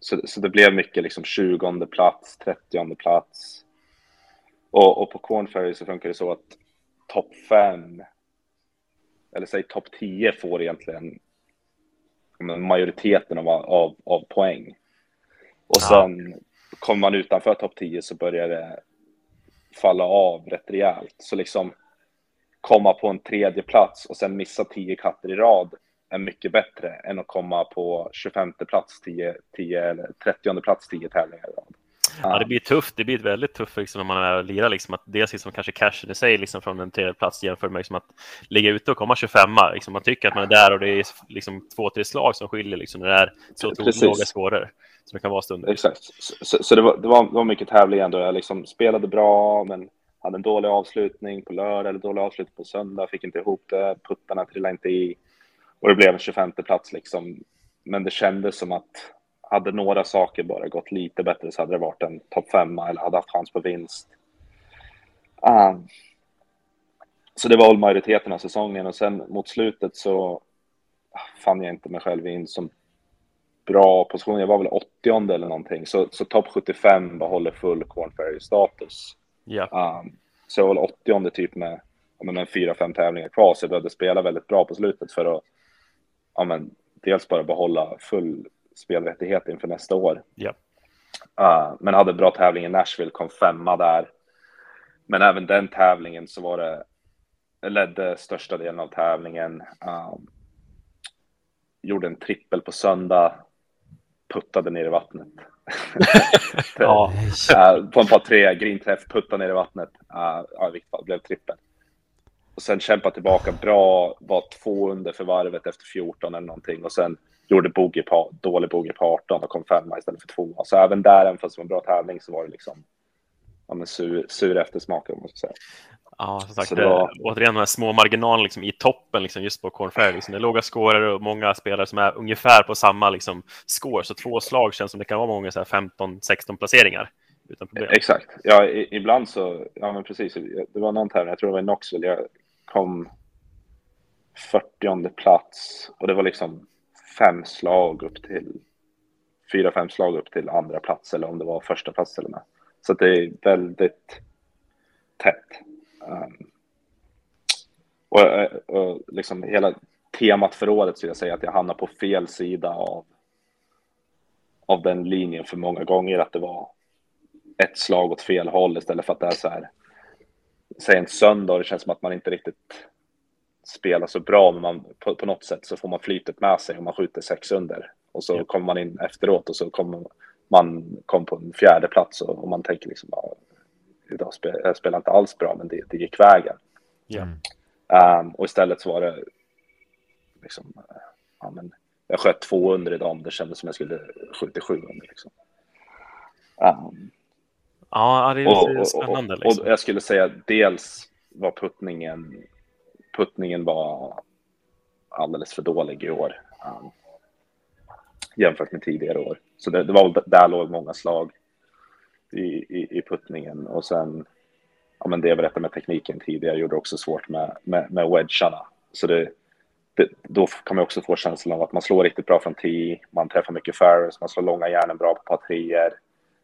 Speaker 2: så, så det blev mycket liksom 20 plats, 30 plats. Och, och på Corn Ferry så funkar det så att topp 5 eller säg topp 10 får egentligen majoriteten av, av, av poäng. Och
Speaker 1: Ja.
Speaker 2: sen kommer man utanför topp 10 så börjar det falla av rätt rejält. Så liksom komma på en tredje plats och sen missa 10 katter i rad är mycket bättre än att komma på 25 plats 10, 10 eller 30 plats 10 tävlingar i rad.
Speaker 1: Ja, det blir tufft. Det blir väldigt tufft liksom, när man är och lirar. Liksom, att dels liksom, kanske cashen i sig liksom, från en tredje plats jämfört med liksom, att ligga ute och komma 25 liksom, Man tycker att man är där och det är liksom, två, tre slag som skiljer liksom, när det är så otroligt låga skåror som det kan vara stunder.
Speaker 2: Exakt. Så, så, så det, var, det, var, det var mycket tävling ändå. Jag liksom spelade bra, men hade en dålig avslutning på lördag eller dålig avslutning på söndag. Fick inte ihop det. Puttarna trillade inte i. Och det blev en 25 plats liksom. Men det kändes som att hade några saker bara gått lite bättre så hade det varit en topp femma eller hade haft chans på vinst. Um, så det var väl majoriteten av säsongen och sen mot slutet så fann jag inte mig själv i en så bra position. Jag var väl 80 eller någonting, så, så topp 75 behåller full Corn Ferry-status.
Speaker 1: Yeah.
Speaker 2: Um, så jag var väl 80 typ med, med fyra, fem tävlingar kvar, så jag behövde spela väldigt bra på slutet för att ja, men, dels bara behålla full spelrättighet inför nästa år.
Speaker 1: Yeah.
Speaker 2: Uh, men hade bra tävling i Nashville, kom femma där. Men även den tävlingen så var det, ledde största delen av tävlingen. Um, gjorde en trippel på söndag, puttade ner i vattnet. (laughs) ja. uh, (laughs) på en par tre, grinträff, puttade ner i vattnet. Uh, vilket blev trippel. Och sen kämpa tillbaka bra, var två under för varvet efter 14 eller någonting. Och sen gjorde bogey på, dålig bogey på 18 och kom femma istället för tvåa. Så även där, även fast det var en bra tävling, så var det liksom ja, men sur, sur eftersmak, om man ska säga.
Speaker 1: Ja, som sagt, det var... återigen de här små marginalerna liksom, i toppen liksom, just på Corn Liksom. Det är låga scorer och många spelare som är ungefär på samma liksom, score. Så två slag känns som det kan vara många 15-16 placeringar. Utan problem.
Speaker 2: Exakt. Ja, i, ibland så, ja men precis. Det var någon tävling, jag tror det var i Knoxville, jag kom 40 plats och det var liksom fem slag upp till fyra, fem slag upp till andra plats eller om det var första plats eller med. Så det är väldigt tätt. Um, och, och liksom hela temat för året skulle jag säga att jag hamnar på fel sida av, av den linjen för många gånger att det var ett slag åt fel håll istället för att det är så här. Säg en söndag och det känns som att man inte riktigt spelar så bra, men man, på, på något sätt så får man flytet med sig och man skjuter sex under. Och så ja. kommer man in efteråt och så kommer man kom på en fjärde plats och, och man tänker liksom ja, idag spel, jag spelar inte alls bra, men det, det gick vägen.
Speaker 1: Ja.
Speaker 2: Um, och istället så var det liksom, ja, men jag sköt två under idag, men det kändes som jag skulle skjuta sju under. Liksom. Um,
Speaker 1: ja, det är och, spännande.
Speaker 2: Och, och, liksom. och jag skulle säga dels var puttningen puttningen var alldeles för dålig i år. Um, jämfört med tidigare år. Så det, det var där låg många slag i, i, i puttningen. Och sen, ja men det jag berättade med tekniken tidigare gjorde också svårt med, med, med wedgarna. Så det, det, då kan man också få känslan av att man slår riktigt bra från tee, man träffar mycket fairways, man slår långa järnen bra på par treor.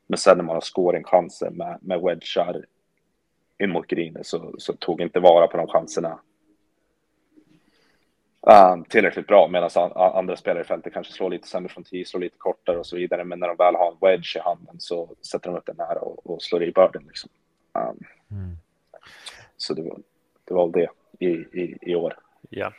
Speaker 2: Men sen när man har scoringchanser med, med wedgar in mot greenen så, så tog inte vara på de chanserna um, tillräckligt bra medan andra spelare i fältet kanske slår lite sämre från 10, slår lite kortare och så vidare. Men när de väl har en wedge i handen så sätter de upp den nära och, och slår i börden. Liksom. Um, mm. Så det var, det var det i, i, i år.
Speaker 1: Ja.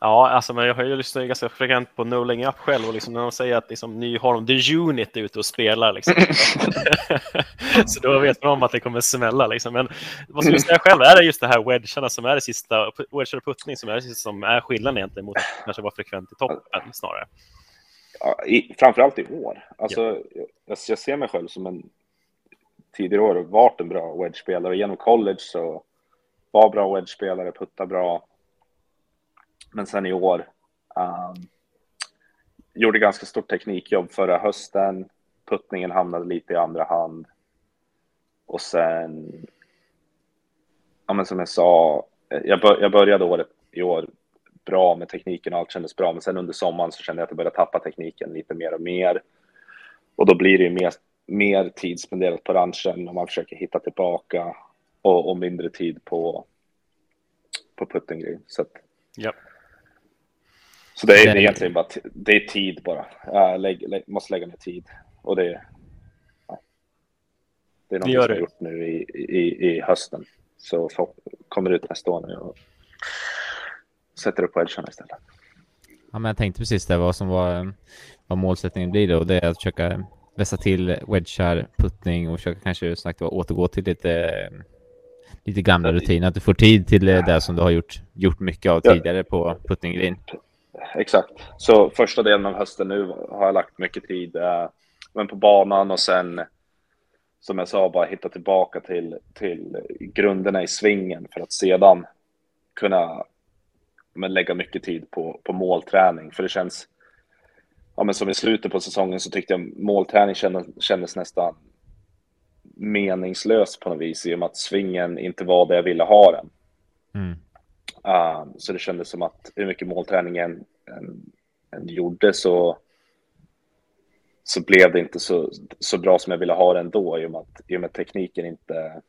Speaker 1: Ja, alltså, men jag har ju lyssnat ganska frekvent på No Up själv och liksom när de säger att liksom, Nyholm, The Unit, är ute och spelar. Liksom. (laughs) så då vet man om att det kommer smälla. Liksom. Men vad skulle du säga själv, är det just det här wedgarna som är det sista, wedgar och puttning som är det sista som är skillnaden egentligen mot att kanske vara frekvent i toppen snarare?
Speaker 2: Ja, i, framförallt i år. Alltså, ja. jag, jag ser mig själv som en tidigare år varit en bra wedge-spelare. Genom college så var bra wedge-spelare, putta bra men sen i år um, gjorde ganska stort teknikjobb förra hösten. Puttningen hamnade lite i andra hand. Och sen, ja men som jag sa, jag, bör, jag började året i år bra med tekniken och allt kändes bra. Men sen under sommaren så kände jag att jag började tappa tekniken lite mer och mer. Och då blir det ju mer, mer tid spenderat på ranchen och man försöker hitta tillbaka och, och mindre tid på, på puttinggrej. Så att,
Speaker 1: yep.
Speaker 2: Så det är, det är egentligen bara det är tid bara. Jag lägg, lägg, måste lägga ner tid. Och det, ja. det är något som jag har gjort nu i, i, i hösten. Så för, kommer ut nästa år nu och sätter upp på istället.
Speaker 3: Ja, men jag tänkte precis det, vad som var vad målsättningen blir då. Det är att försöka vässa till wedgar, puttning och försöka kanske sagt återgå till lite, lite gamla rutiner. Att du får tid till det som du har gjort, gjort mycket av tidigare på puttning green.
Speaker 2: Exakt. Så första delen av hösten nu har jag lagt mycket tid eh, men på banan och sen som jag sa, bara hitta tillbaka till, till grunderna i svingen för att sedan kunna men, lägga mycket tid på, på målträning. För det känns, ja, men som i slutet på säsongen så tyckte jag målträning kändes, kändes nästan meningslös på något vis i och med att svingen inte var det jag ville ha den. Mm. Uh, så det kändes som att hur mycket målträning än, gjorde så så blev det inte så, så bra som jag ville ha det ändå i och med att, i och med att tekniken inte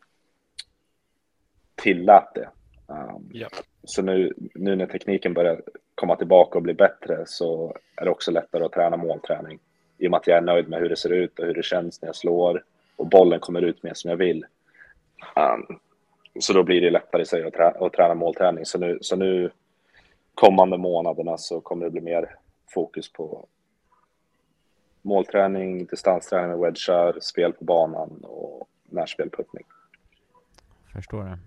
Speaker 2: tillät det. Um, ja. Så nu, nu när tekniken börjar komma tillbaka och bli bättre så är det också lättare att träna målträning. I och med att jag är nöjd med hur det ser ut och hur det känns när jag slår och bollen kommer ut mer som jag vill. Um, så då blir det lättare sig att, trä att träna målträning. Så nu, så nu kommande månaderna så kommer det bli mer fokus på målträning, distansträning med wedgar, spel på banan och närspelputtning.
Speaker 3: Förstår det.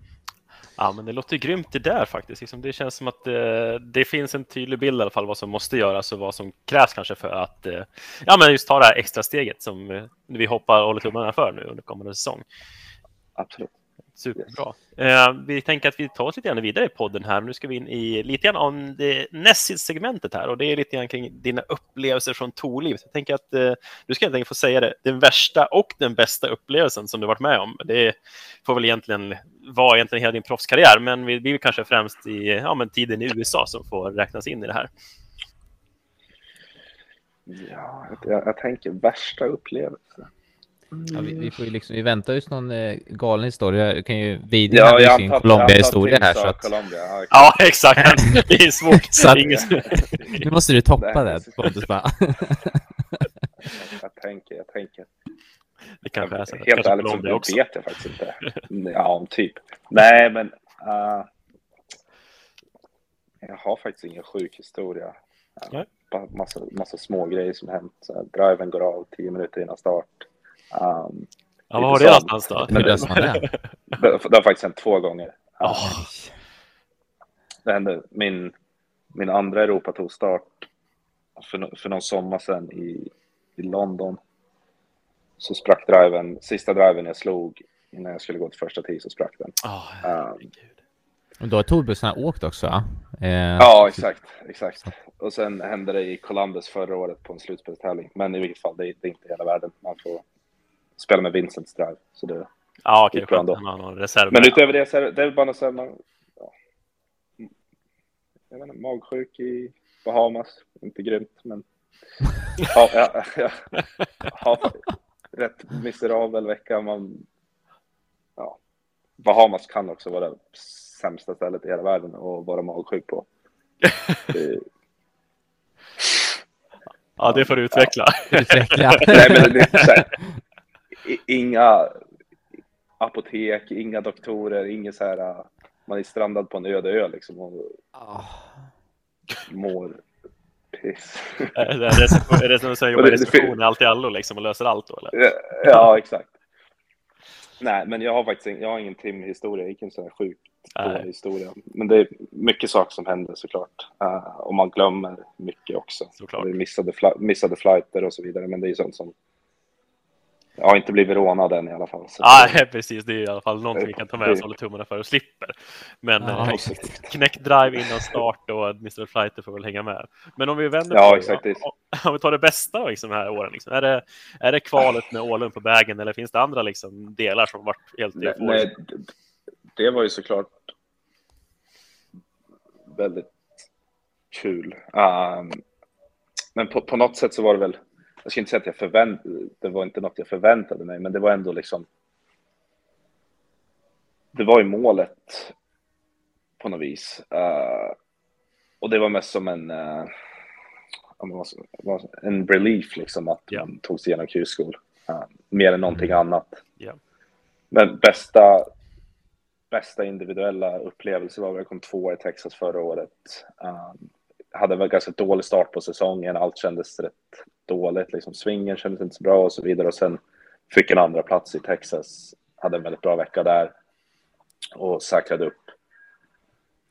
Speaker 1: Ja, men det låter grymt det där faktiskt. Liksom, det känns som att det, eh, det, finns en tydlig bild i alla fall vad som måste göras och vad som krävs kanske för att eh, ja, men just ta det här extra steget som eh, vi hoppar och håller tummarna för nu under kommande säsong.
Speaker 2: Absolut.
Speaker 1: Superbra. Eh, vi tänker att vi tar oss lite grann vidare i podden här. Nu ska vi in i lite grann om det näst segmentet här och det är lite grann kring dina upplevelser från tourlivet. Jag tänker att eh, du ska helt enkelt få säga det, den värsta och den bästa upplevelsen som du varit med om. Det får väl egentligen vara egentligen hela din proffskarriär, men vi blir kanske främst i ja, men tiden i USA som får räknas in i det här.
Speaker 2: Ja, jag, jag tänker värsta upplevelsen.
Speaker 3: Ja, vi, vi, får ju liksom, vi väntar just någon eh, galen historia. Jag kan ju vidare ja, jag sin Colombia-historia här. Så att... Colombia,
Speaker 1: ja, ja, exakt. Det är svårt. (laughs) så att, (laughs)
Speaker 3: nu måste du toppa det, Pontus. Bara.
Speaker 2: jag tänker, jag tänker.
Speaker 1: Det kanske är så.
Speaker 2: Helt kanske ärligt så också. vet jag faktiskt inte. Ja, om typ. Nej, men uh, jag har faktiskt ingen sjuk historia. Uh, massa, massa små grejer som hänt. Uh, driven går av tio minuter innan start.
Speaker 1: Um, ja, vad var det någonstans då?
Speaker 3: Man (laughs) det?
Speaker 2: det? har faktiskt hänt två gånger. Oh. Det hände min, min andra Europatour-start för, för någon sommar sedan i, i London. Så sprack driven, sista driven jag slog innan jag skulle gå till första tee så sprack den.
Speaker 3: Oh, um, då har Torbussarna åkt också?
Speaker 2: Eh, ja, exakt, exakt. Och sen hände det i Columbus förra året på en slutspelstävling. Men i vilket fall, det, det är inte hela världen. Man får spela med Vincents drive. Så det
Speaker 1: ja, okej, okay, skönt. Han har någon reserv.
Speaker 2: Men utöver det så är det, är bara något så här, ja, jag menar, magsjuk i Bahamas. Inte grymt, men ja, ja, ja, ja, rätt miserabel vecka. Man, ja, Bahamas kan också vara det sämsta stället i hela världen att vara magsjuk på. Det,
Speaker 1: Ja, det får du utveckla.
Speaker 3: Ja. utveckla.
Speaker 2: Nej, men det är så här, inga apotek, inga doktorer, inget så här, äh, man är strandad på en öde ö liksom och oh. mår piss.
Speaker 1: Är det, är det som att jobbar i reception i allt i allo liksom och löser allt då eller?
Speaker 2: Ja, exakt. Nej, men jag har faktiskt jag har ingen timhistoria, jag gick en sån här sjuk historia. Men det är mycket saker som händer såklart. Uh, och man glömmer mycket också. Såklart. Missade, fl missade flighter och så vidare, men det är sånt som jag har inte blivit rånad än i alla fall.
Speaker 1: Nej, ah, (laughs) precis. Det är i alla fall någonting vi kan ta med oss och hålla tummarna för och slipper. Men ja, eh, knäck drive innan start och Mr. Flighter får väl hänga med. Men om vi vänder
Speaker 2: ja,
Speaker 1: på
Speaker 2: exakt.
Speaker 1: det, om vi tar det bästa liksom, här åren. Liksom. Är, det, är det kvalet med Ålund på vägen eller finns det andra liksom, delar som varit helt
Speaker 2: nej, nej, det var ju såklart väldigt kul. Um, men på, på något sätt så var det väl jag ska inte säga att jag förväntade, det var inte något jag förväntade mig, men det var ändå liksom. Det var ju målet på något vis. Uh, och det var mest som en, uh, en relief liksom att yeah. man tog sig igenom Q-skol. Uh, mer än någonting mm. annat. Yeah. Men bästa, bästa individuella upplevelse var att jag kom tvåa i Texas förra året. Um, hade väl ganska dålig start på säsongen. Allt kändes rätt dåligt. Liksom svingen kändes inte så bra och så vidare. Och sen fick en andra plats i Texas. Hade en väldigt bra vecka där och säkrade upp.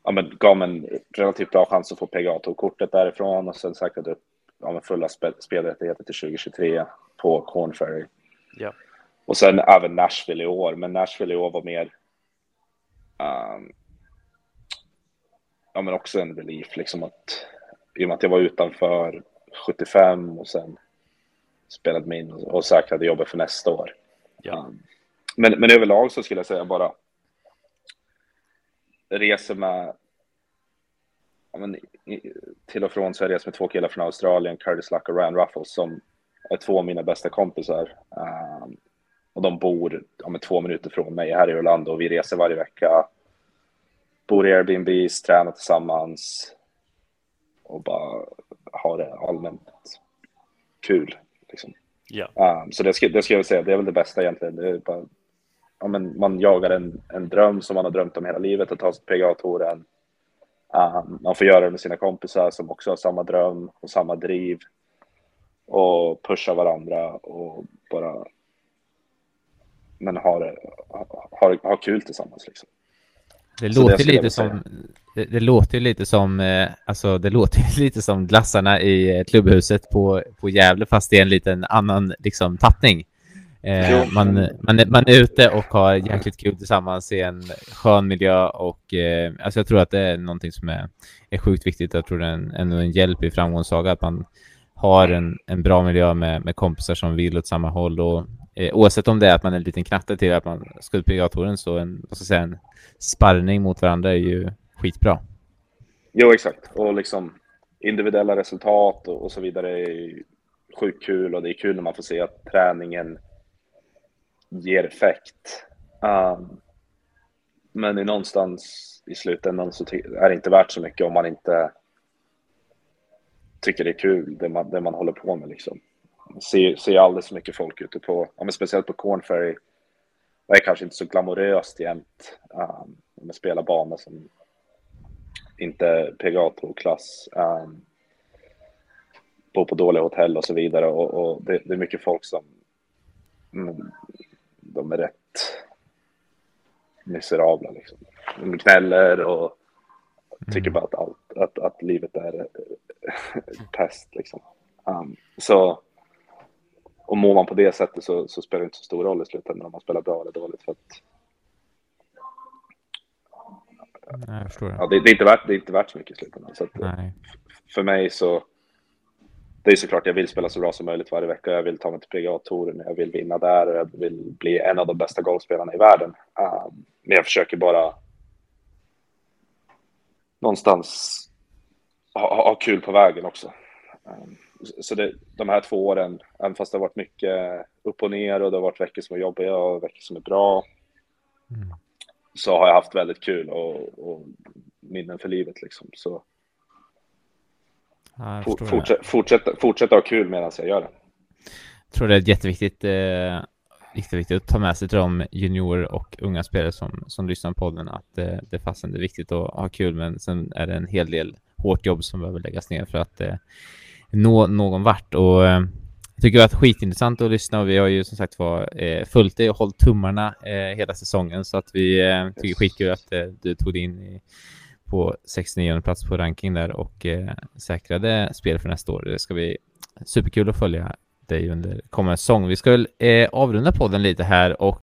Speaker 2: Ja, men gav en relativt bra chans att få PGA kortet därifrån och sen säkrade upp ja, men fulla spel spelrättigheter till 2023 på Corn Ferry.
Speaker 1: Ja.
Speaker 2: Och sen även Nashville i år, men Nashville i år var mer um, ja, men också en relief, liksom att i och med att jag var utanför 75 och sen spelade mig in och säkrade jobbet för nästa år.
Speaker 1: Ja.
Speaker 2: Um, men, men överlag så skulle jag säga bara reser med ja, men, till och från så har jag rest med två killar från Australien, Curtis Luck och Ryan Ruffles, som är två av mina bästa kompisar. Um, och de bor ja, men, två minuter från mig här i Orlando och vi reser varje vecka. Bor i Airbnbs, tränar tillsammans och bara har det allmänt kul. Liksom.
Speaker 1: Ja.
Speaker 2: Um, så det ska jag säga, det är väl det bästa egentligen. Det bara, ja, men man jagar en, en dröm som man har drömt om hela livet, att ta sig till PGA-touren. Um, man får göra det med sina kompisar som också har samma dröm och samma driv. Och pusha varandra och bara men ha, det, ha, ha kul tillsammans. Liksom.
Speaker 3: Det låter, det, lite som, det, det, låter lite som, eh, alltså det låter (laughs) lite som glassarna i eh, klubbhuset på, på Gävle, fast det är en liten annan liksom tappning. Eh, man, man, man är ute och har jäkligt kul tillsammans i en skön miljö och eh, alltså jag tror att det är någonting som är, är sjukt viktigt. Jag tror det är en, en, en hjälp i framgångssaga att man har en, en bra miljö med, med kompisar som vill åt samma håll och eh, oavsett om det är att man är en liten knatte till att man ska ut på så en, vad ska säga, en sparrning mot varandra är ju skitbra.
Speaker 2: Jo, exakt. Och liksom individuella resultat och, och så vidare är sjukt kul och det är kul när man får se att träningen ger effekt. Um, men i någonstans i slutändan så är det inte värt så mycket om man inte tycker det är kul, det man, det man håller på med liksom. Ser, ser alldeles för mycket folk ute på, ja, men speciellt på Corn Ferry. Det är kanske inte så glamoröst jämt. Um, man spelar banor som inte PGA-klass. Um, bor på dåliga hotell och så vidare och, och det, det, är mycket folk som mm, de är rätt miserabla liksom. De gnäller och tycker mm. bara att, allt, att, att livet är (laughs) pest liksom. Um, så och mår man på det sättet så, så, spelar det inte så stor roll i slutändan om man spelar bra eller dåligt för att
Speaker 3: jag förstår det.
Speaker 2: Ja, det, det, är inte värt, det är inte värt så mycket i slutändan. Så att, för mig så det är såklart jag vill spela så bra som möjligt varje vecka. Jag vill ta mig till PGA-touren, jag vill vinna där och jag vill bli en av de bästa golfspelarna i världen. Um, men jag försöker bara någonstans ha, ha kul på vägen också. Um, så det, de här två åren, även fast det har varit mycket upp och ner och det har varit veckor som är jobbiga och veckor som är bra, mm. så har jag haft väldigt kul och, och minnen för livet liksom. Så
Speaker 3: Ja,
Speaker 2: fortsätt, fortsätta, fortsätta ha kul medan jag gör det.
Speaker 3: Jag tror det är jätteviktigt eh, viktigt, att ta med sig till de juniorer och unga spelare som, som lyssnar på podden att det det är viktigt att ha kul men sen är det en hel del hårt jobb som behöver läggas ner för att eh, nå någon vart och eh, jag tycker att det är skitintressant att lyssna och vi har ju som sagt var eh, följt det och hållit tummarna eh, hela säsongen så att vi tycker skitkul att du tog dig in i på 69 plats på ranking där och säkrade spel för nästa år. Det ska bli superkul att följa dig under kommande säsong. Vi ska väl avrunda podden lite här och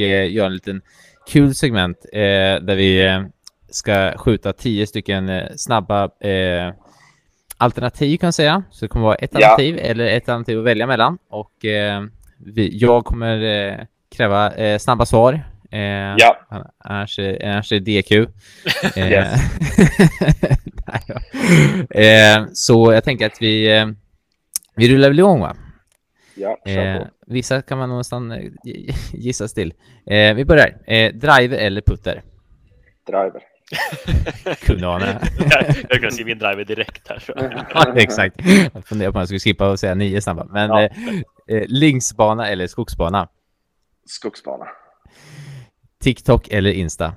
Speaker 3: eh, göra en liten kul segment eh, där vi eh, ska skjuta tio stycken eh, snabba alternativ kan jag säga. Så det kommer vara ett ja. alternativ eller ett alternativ att välja mellan och vi, jag kommer kräva snabba svar Eh,
Speaker 2: ja.
Speaker 3: Annars, annars är det DQ. (laughs) Eh, (laughs) eh, så jag tänker att vi, eh, vi rullar väl igång va?
Speaker 2: Ja,
Speaker 3: eh, Vissa kan man eh, gissas till. Eh, vi börjar. Eh, driver eller putter?
Speaker 2: Driver.
Speaker 3: Kunde ana. (laughs)
Speaker 1: jag kan se min driver direkt här. Så.
Speaker 3: ja, exakt. Jag funderar på om jag skulle skippa och säga nio snabba. Men ja. eh, linksbana eller skogsbana?
Speaker 2: Skogsbana.
Speaker 3: TikTok eller Insta?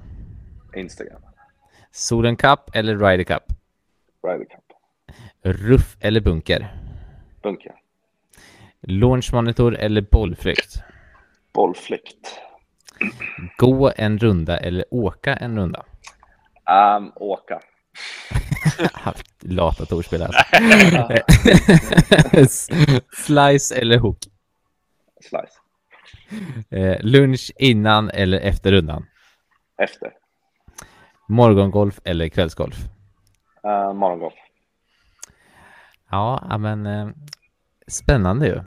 Speaker 2: Instagram.
Speaker 3: Solen Cup eller Ryder Cup?
Speaker 2: Ryder Cup.
Speaker 3: Ruff eller bunker?
Speaker 2: Bunker.
Speaker 3: Launchmonitor eller bollflykt?
Speaker 2: Bollflykt.
Speaker 3: Gå en runda eller åka en runda?
Speaker 2: Um, åka. (laughs)
Speaker 3: Lata torspel alltså. (laughs) Slice eller hook?
Speaker 2: Slice.
Speaker 3: Eh, lunch innan eller efter rundan?
Speaker 2: Efter.
Speaker 3: Morgongolf eller kvällsgolf?
Speaker 2: Uh, morgongolf.
Speaker 3: Ja, men eh, spännande ju.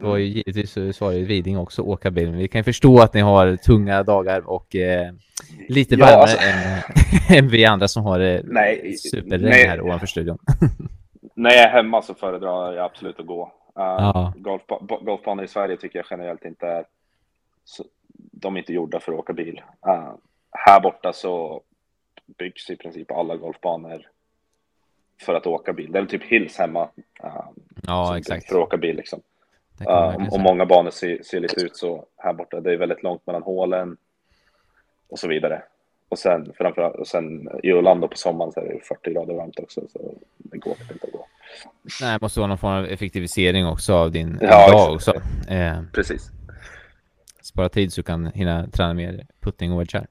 Speaker 3: Eh, det var ju givetvis så svarade Widing också åka bil, men vi kan förstå att ni har tunga dagar och eh, lite
Speaker 2: Ja,
Speaker 3: varmare
Speaker 2: alltså-
Speaker 3: än, (laughs) än vi andra som har det
Speaker 2: Nej,
Speaker 3: superregn
Speaker 2: nej.
Speaker 3: här ovanför studion. (laughs)
Speaker 2: När jag är hemma så föredrar jag absolut att gå. Uh,
Speaker 3: Ja.
Speaker 2: golfba- golfbanor i Sverige tycker jag generellt inte är... Så, de är inte gjorda för att åka bil. Uh, här borta så byggs i princip alla golfbanor för att åka bil. Det är typ Hills hemma. Uh,
Speaker 3: Ja, exakt.
Speaker 2: För att åka bil liksom.
Speaker 3: Verkligen
Speaker 2: och många banor ser, ser lite ut så här borta. Det är väldigt långt mellan hålen och så vidare. Och sen, framförallt, och sen i Orlando på sommaren så är det 40 grader varmt också. Så det går inte att gå.
Speaker 3: Nej, det måste vara någon form av effektivisering också av din
Speaker 2: Ja,
Speaker 3: dag också. Eh,
Speaker 2: Precis,
Speaker 3: spara tid så du kan hinna träna mer putting och wedgar.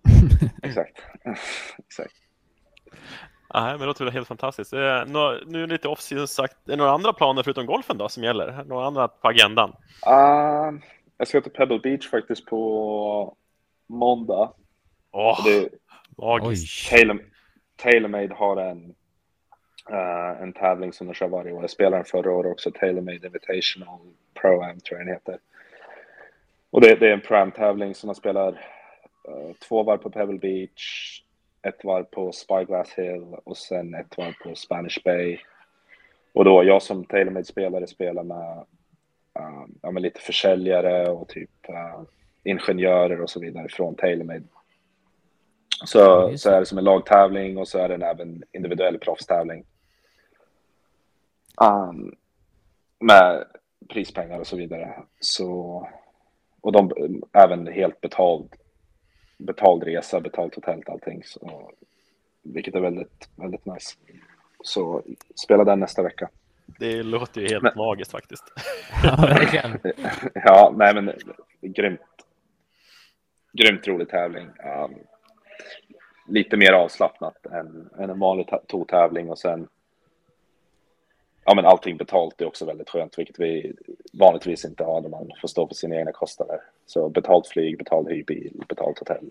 Speaker 2: exakt. (laughs) exakt.
Speaker 1: Nej, men det låter väl helt fantastiskt. Eh, nu är det lite off-season sagt. Är det några andra planer förutom golfen då som gäller? Några andra på agendan?
Speaker 2: Uh, jag ska till Pebble Beach faktiskt på måndag.
Speaker 1: Åh,
Speaker 2: det,
Speaker 1: magiskt.
Speaker 2: Taylor, TaylorMade har en, eh, en tävling som de kör varje år. Jag spelade den förra året också, TaylorMade Invitational Pro-Am tror jag den heter. Och det, det är en Pro-Am-tävling som man spelar eh, två varv på Pebble Beach, ett varv på Spyglass Hill och sen ett varv på Spanish Bay. Och då jag som TaylorMade-spelare spelar med, eh, ja, med lite försäljare och typ eh, ingenjörer och så vidare från TaylorMade. Så,
Speaker 3: Ja,
Speaker 2: så är det som en lagtävling och så är det en även individuell proffstävling. Um, med prispengar och så vidare. Så, och de även helt betald, betald resa, betalt hotell allting. Så, vilket är väldigt, väldigt nice. Så spela den nästa vecka.
Speaker 1: Det låter ju helt
Speaker 2: Men-
Speaker 1: magiskt faktiskt. (laughs)
Speaker 3: ja, verkligen. (laughs)
Speaker 2: Ja, nej men grymt. Grymt rolig tävling. Um, lite mer avslappnat än, än en vanlig tourtävling och sen Ja men allting betalt är också väldigt skönt, vilket vi vanligtvis inte har när man får stå för sina egna kostnader. Så betalt flyg, betald hyrbil, betalt hotell.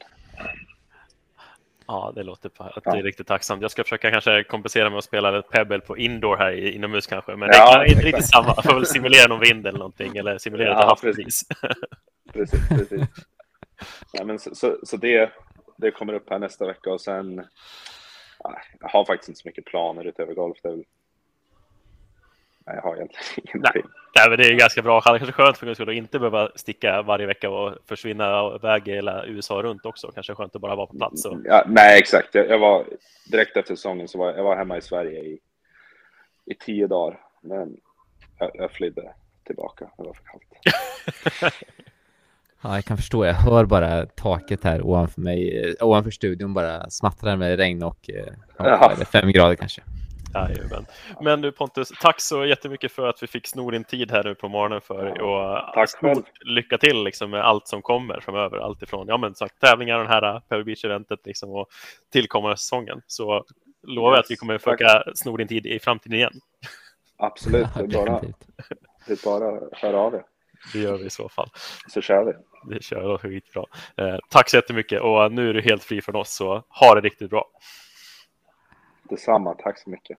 Speaker 1: Ja, det låter på att det är riktigt tacksamt. Jag ska försöka kanske kompensera med att spela ett Pebble på indoor här i- inomhus kanske. Men
Speaker 2: Ja,
Speaker 1: det är inte
Speaker 2: exakt.
Speaker 1: riktigt samma. Jag får väl simulera någon vind eller någonting. Eller simulera ett
Speaker 2: Ja,
Speaker 1: havsbris. (laughs)
Speaker 2: Precis, precis. ja, men så, så, så det, det kommer upp här nästa vecka och sen ja, jag har faktiskt inte så mycket planer utöver golf. Det är väl, jag har egentligen (laughs) ingenting.
Speaker 1: Nej, men det är ganska bra. Det är kanske skönt för att inte behöva sticka varje vecka och försvinna iväg hela USA runt också. Kanske skönt att bara vara på plats. Och...
Speaker 2: Ja, nej, exakt. Jag, jag var direkt efter säsongen så var jag, jag var hemma i Sverige i, i tio dagar. Men jag, jag flydde tillbaka. Det var för kallt. (laughs)
Speaker 3: Ja, jag kan förstå. Jag hör bara taket här ovanför mig, ovanför studion bara smattrar med regn och eh, ja, fem grader kanske.
Speaker 1: Jajamän. Men du Pontus, tack så jättemycket för att vi fick sno din tid här nu på morgonen för och
Speaker 2: tack själv.
Speaker 1: lycka till liksom med allt som kommer framöver. Allt ifrån ja, men, sagt, tävlingar och den här Pebble Beach-eventet liksom, och tillkommande säsongen. Så lovar jag att vi
Speaker 2: Yes,
Speaker 1: kommer
Speaker 2: tack.
Speaker 1: försöka sno din tid i framtiden igen.
Speaker 2: Absolut. Det är bara,
Speaker 3: definitivt.
Speaker 2: det är bara att höra av er.
Speaker 1: Det gör vi i så fall.
Speaker 2: Så kör vi.
Speaker 1: Det kör skitbra. Eh, tack så jättemycket och nu är du helt fri från oss så ha det riktigt bra.
Speaker 2: Detsamma. Tack så mycket.